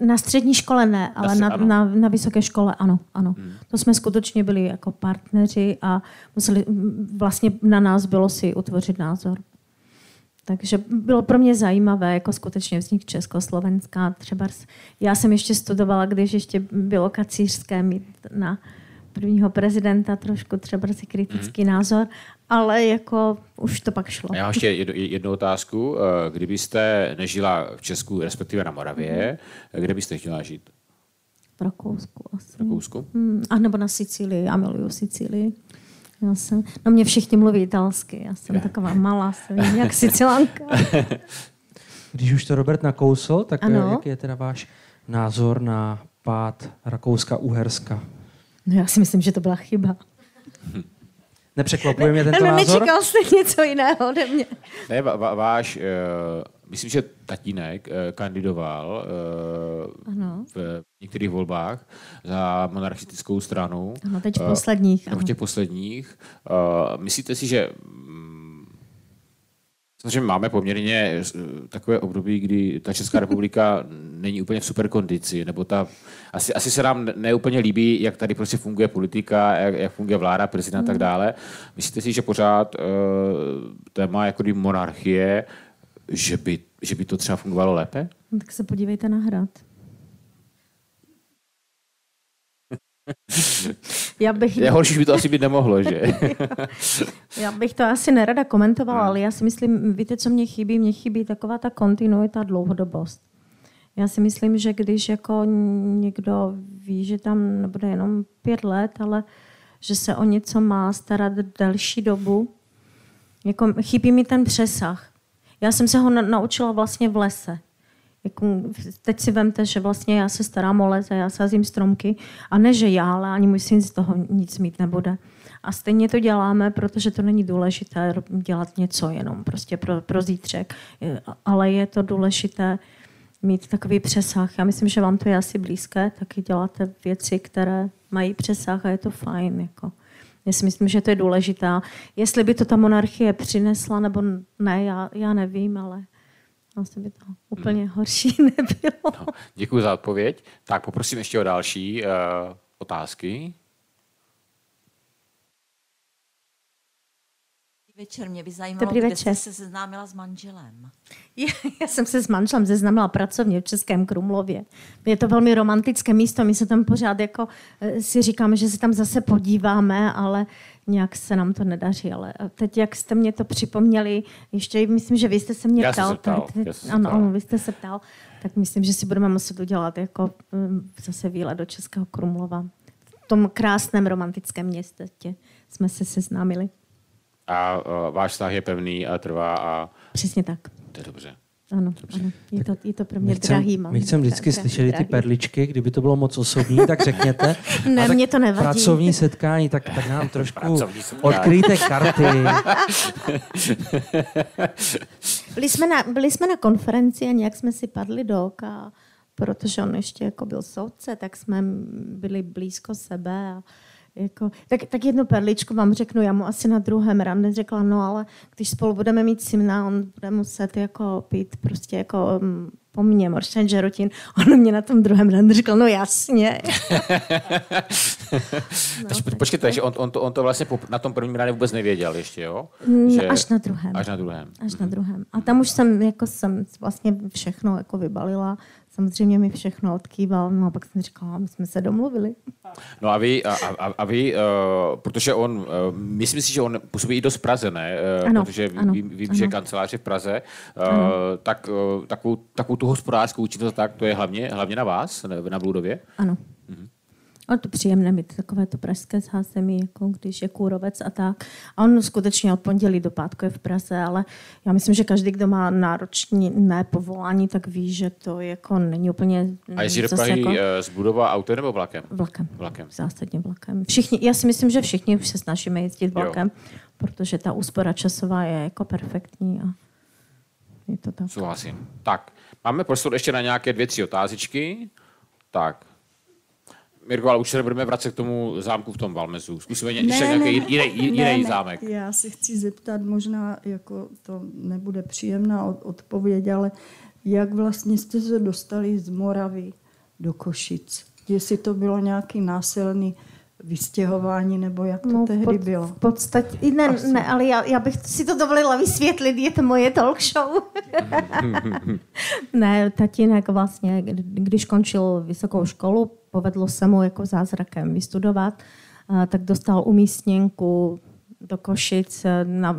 na střední škole ne, ale na, na, na, na vysoké škole ano. ano. Hmm. To jsme skutečně byli jako partneři a museli, vlastně na nás bylo si utvořit názor. Takže bylo pro mě zajímavé, jako skutečně vznik Československá. Třeba já jsem ještě studovala, když ještě bylo kacířské mít na prvního prezidenta trošku třeba si kritický mm. názor, ale jako už to pak šlo. Já mám ještě jednu, jednu otázku. Eh, kdybyste nežila v Česku, respektive na Moravě, mm. kde byste chtěla žít? V Rakousku asi. V Rakousku? Hmm, a nebo na Sicílii. Já miluju Sicílii. Já jsem, no mě všichni mluví italsky, já jsem taková malá, jsem jak sicilánka. Když už to Robert nakousl, tak ano. jaký je teda váš názor na pád Rakouska-Uherska? No já si myslím, že to byla chyba. Nepřekvapuje mě tento ne, názor? Nečekal jste něco jiného ode mě. Ne, váš, uh, myslím, že tatínek uh, kandidoval uh, ano. v některých volbách za monarchistickou stranu. Ano, teď v posledních. Uh, ano. V těch posledních. Uh, myslíte si, že Samozřejmě máme poměrně takové období, kdy ta Česká republika není úplně v super kondici, nebo ta, asi, asi se nám neúplně líbí, jak tady prostě funguje politika, jak, jak funguje vláda, prezident a tak hmm. dále. Myslíte si, že pořád uh, téma jako monarchie, že by, že by to třeba fungovalo lépe? Tak se podívejte na hrad. Já bych... Je horší, by to asi být nemohlo, že? já bych to asi nerada komentovala, hmm. ale já si myslím, víte, co mě chybí? Mně chybí taková ta kontinuita, dlouhodobost. Já si myslím, že když jako někdo ví, že tam nebude jenom pět let, ale že se o něco má starat delší dobu, jako chybí mi ten přesah. Já jsem se ho naučila vlastně v lese. Jako, teď si vemte, že vlastně já se starám o les a já sázím stromky a ne, že já, ale ani můj syn z toho nic mít nebude. A stejně to děláme, protože to není důležité dělat něco jenom prostě pro, pro zítřek, ale je to důležité mít takový přesah. Já myslím, že vám to je asi blízké, taky děláte věci, které mají přesah a je to fajn. Jako. Já si myslím, že to je důležité. Jestli by to ta monarchie přinesla nebo ne, já, já nevím, ale asi by to úplně hmm. horší nebylo. No, děkuji za odpověď. Tak poprosím ještě o další uh, otázky. večer. Mě by zajímalo, Dobrý kde večer. jste se seznámila s manželem. Já, já jsem se s manželem seznámila pracovně v Českém Krumlově. Je to velmi romantické místo, my se tam pořád jako eh, si říkáme, že se tam zase podíváme, ale nějak se nám to nedaří. Ale teď, jak jste mě to připomněli, ještě myslím, že vy jste se mě já ptal. Se ptal. Teď, ano, ano, vy jste se ptal. Tak myslím, že si budeme muset udělat jako eh, zase výlet do Českého Krumlova. V tom krásném romantickém městě jsme se seznámili a uh, váš vztah je pevný a trvá a... Přesně tak. To je dobře. Ano, ano. Je, to, je to pro mě my chcem, drahý. Mám. My chceme vždycky drahý, slyšeli drahý. ty perličky, kdyby to bylo moc osobní, tak řekněte. ne, mě to nevadí. Pracovní setkání, tak, tak nám trošku odkryjte karty. byli, jsme na, byli jsme na konferenci a nějak jsme si padli do oka, protože on ještě jako byl soudce, tak jsme byli blízko sebe a jako, tak, tak jednu perličku vám řeknu, já mu asi na druhém rande řekla, no ale když spolu budeme mít syna, on bude muset jako pít prostě jako um, po mně Moršten Žerotin. On mě na tom druhém rande řekl, no jasně. no, takže, počkejte, takže on, on, to, on to vlastně na tom prvním rande vůbec nevěděl ještě, jo? Mm, Že... Až na druhém. Až na druhém. Až mm. na mhm. druhém. A tam už jsem, jako jsem vlastně všechno jako vybalila samozřejmě mi všechno odkýval, no a pak jsem říkala, my jsme se domluvili. No a vy, a, a, a vy uh, protože on, uh, myslím si, že on působí i dost v Praze, ne? Uh, ano, protože ano, vím, vím ano. že kancelář je v Praze, uh, tak uh, takovou, takovou tu hospodářskou činnost, tak to je hlavně, hlavně na vás, na Bludově? Ano. A to příjemné mít takové to pražské zázemí, jako když je kůrovec a tak. A on skutečně od pondělí do pátku je v Praze, ale já myslím, že každý, kdo má náročné povolání, tak ví, že to jako není úplně... A jestli do Prahy jako... Eh, z budova autem nebo vlakem? Vlakem. Vlakem. Zásadně vlakem. Všichni, já si myslím, že všichni se snažíme jezdit vlakem, jo. protože ta úspora časová je jako perfektní a je to tak. Souhlasím. Tak, máme prostor ještě na nějaké dvě, tři otázičky. Tak, Mirko, ale už se nebudeme vracet k tomu zámku v tom Valmezu. Zkusíme ne, nějaký ne, ne, jiný zámek. Já se chci zeptat, možná jako to nebude příjemná odpověď, ale jak vlastně jste se dostali z Moravy do Košic? Jestli to bylo nějaký násilný vystěhování, nebo jak to no, tehdy pod, bylo? V podstatě, ne, ne ale já, já bych si to dovolila vysvětlit, je to moje talk show. ne, tatínek vlastně, když končil vysokou školu, povedlo se mu jako zázrakem vystudovat, tak dostal umístěnku do Košic, na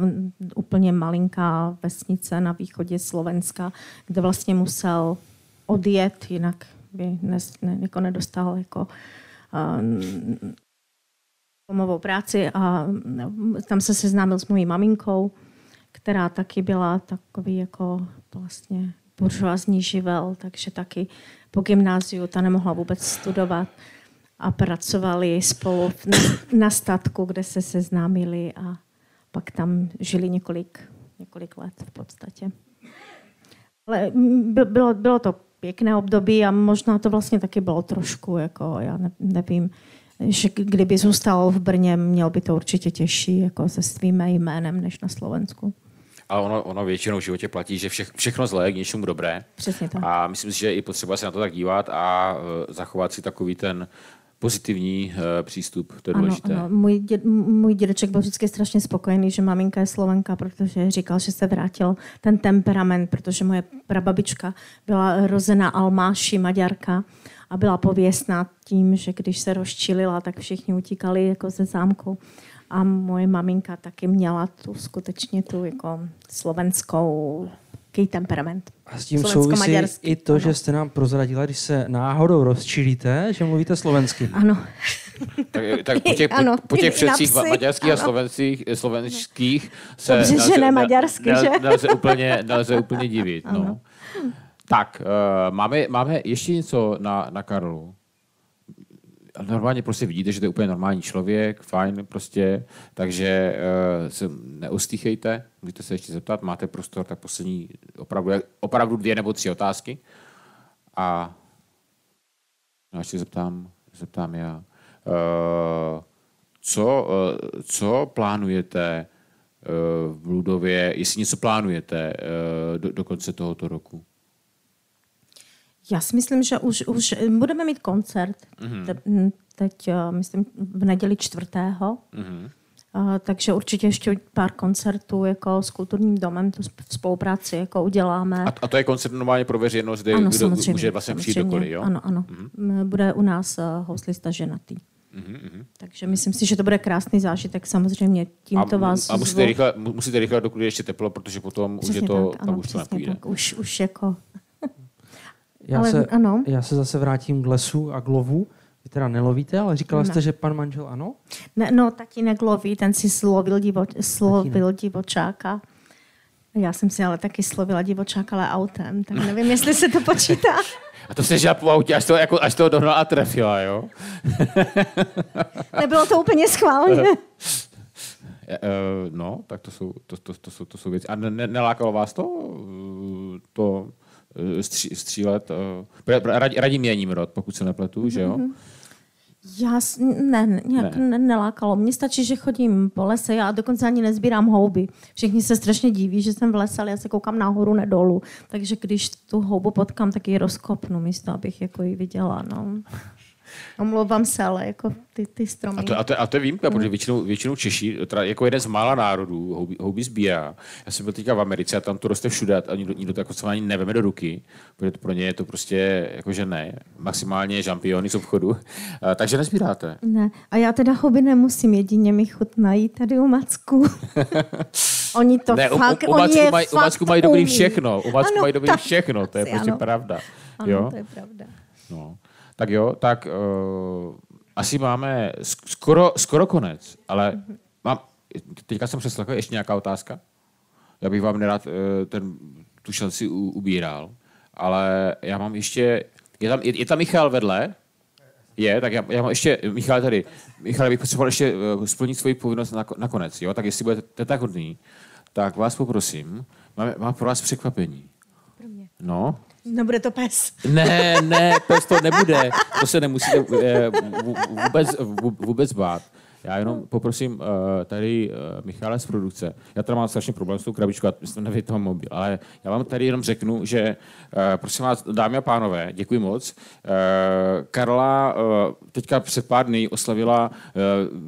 úplně malinká vesnice na východě Slovenska, kde vlastně musel odjet, jinak by ne, ne, jako nedostal jako domovou práci a tam se seznámil s mojí maminkou, která taky byla takový jako vlastně buržoazní živel, takže taky po gymnáziu ta nemohla vůbec studovat a pracovali spolu na, statku, kde se seznámili a pak tam žili několik, několik let v podstatě. Ale bylo, bylo to pěkné období a možná to vlastně taky bylo trošku, jako já ne, nevím, že kdyby zůstal v Brně, měl by to určitě těžší jako se svým jménem než na Slovensku. Ale ono, ono většinou v životě platí, že vše, všechno zlé je k něčemu dobré. Přesně tak. A myslím si, že i potřeba se na to tak dívat a uh, zachovat si takový ten pozitivní uh, přístup. To je ano, důležité. Ano. Můj, děd, můj dědeček byl vždycky strašně spokojený, že maminka je Slovenka, protože říkal, že se vrátil ten temperament, protože moje prababička byla rozená Almáši, Maďarka a byla pověstná tím, že když se rozčilila, tak všichni utíkali jako ze zámku. A moje maminka taky měla tu skutečně tu jako slovenskou temperament. A s tím souvisí i to, ano. že jste nám prozradila, když se náhodou rozčilíte, že mluvíte slovensky. Ano. tak, tak po těch, ano, po, po těch předcích maďarských ano. a slovenských, slovenských se Dobře, nelze, že ne maďarsky, ne, že? Nelze úplně, nelze úplně divit. No. Tak, uh, máme, máme ještě něco na, na Karlu normálně prostě vidíte, že to je úplně normální člověk, fajn prostě, takže uh, se neustýchejte, můžete se ještě zeptat, máte prostor, tak poslední opravdu, opravdu dvě nebo tři otázky. A já ještě zeptám, zeptám já. Uh, co, uh, co plánujete v Ludově, jestli něco plánujete do, do konce tohoto roku? Já si myslím, že už, už budeme mít koncert. Mm-hmm. Te, teď, eh, myslím, v neděli čtvrtého. Mm-hmm. Uh, takže určitě ještě pár koncertů jako s kulturním domem tu spolupráci jako uděláme. A, a to je koncert normálně pro veřejnost, kde ano, kdo může vlastně přijít dokoliv, jo? Ano, ano. Mm-hmm. Bude u nás uh, houslista ženatý. Mm-hmm. Takže myslím si, že to bude krásný zážitek. Samozřejmě tímto a, vás A musíte rychle, musíte rychle, dokud je ještě teplo, protože potom přesně už je to, tak, ano, tam už to nepůjde. Tak. Už, už jako já, ale, se, ano. já se zase vrátím k lesu a k lovu. Vy teda nelovíte, ale říkala ne. jste, že pan manžel ano? Ne, no, tatínek loví, ten si slovil, divo, slovil divočáka. Já jsem si ale taky slovila divočáka, ale autem, tak nevím, jestli se to počítá. A to se žila po autě, až to, jako, až to dohnala a trefila, jo? Nebylo to úplně schválně. Eh, no, tak to jsou, to, to, to, jsou, to jsou věci. A ne, nelákalo vás to? To Eh, stří, střílet. Eh, radí mění rod, pokud se nepletu, mm-hmm. že jo? Mhm. Já ne, nějak ne. nelákalo. Mně stačí, že chodím po lese, já dokonce ani nezbírám houby. Všichni se strašně diví, že jsem v lese, ale já se koukám nahoru, ne dolů. Takže když tu houbu potkám, tak ji rozkopnu místo, abych jako ji viděla. No. Omlouvám se, ale jako ty, ty stromy. A to, a to, a to je výjimka, protože většinou, většinou Češi, teda jako jeden z mála národů, houby, houby sbírá. Já jsem byl teďka v Americe a tam to roste všude a nikdo, nikdo to jako co ani neveme do ruky, protože to pro ně je to prostě jako že ne. Maximálně žampiony z obchodu. A, takže nezbíráte. Ne. A já teda houby nemusím, jedině mi chutnají tady u Macku. Oni to ne, fakt, u, u, Macku mají, u Macku mají dobrý všechno. U Macku ano, mají dobrý všechno, to je prostě ano. pravda. Ano, jo? to je pravda. No. Tak jo, tak uh, asi máme skoro, skoro konec, ale mám, teďka jsem přeslechl, ještě nějaká otázka? Já bych vám nerad eh, ten, tu šanci ubíral, ale já mám ještě, je tam, je, je tam Michal vedle? Je, tak já, já mám ještě, Michal tady, Michal, bych potřeboval ještě uh, splnit svoji povinnost na, nakonec, jo? tak jestli budete tak hodný, tak vás poprosím, mám, mám pro vás překvapení. Pro mě. No. Nebude to pes. Ne, ne, pes to nebude. To se nemusíte eh, vůbec, vůbec bát. Já jenom poprosím uh, tady uh, Michala z produkce. Já tady mám strašně problém s tou krabičkou, já jsem toho mobil, ale já vám tady jenom řeknu, že uh, prosím vás, dámy a pánové, děkuji moc. Uh, Karla uh, teďka před pár dny oslavila uh,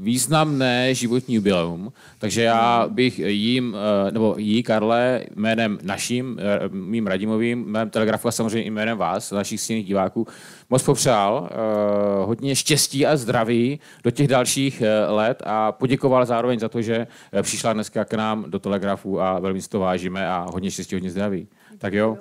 významné životní jubileum, takže já bych jím, uh, nebo jí, Karle, jménem naším, uh, mým Radimovým, jménem Telegrafu a samozřejmě i jménem vás, našich silných diváků, moc popřál uh, hodně štěstí a zdraví do těch dalších uh, let a poděkoval zároveň za to, že přišla dneska k nám do Telegrafu a velmi si to vážíme a hodně štěstí, hodně zdraví. Tak jo,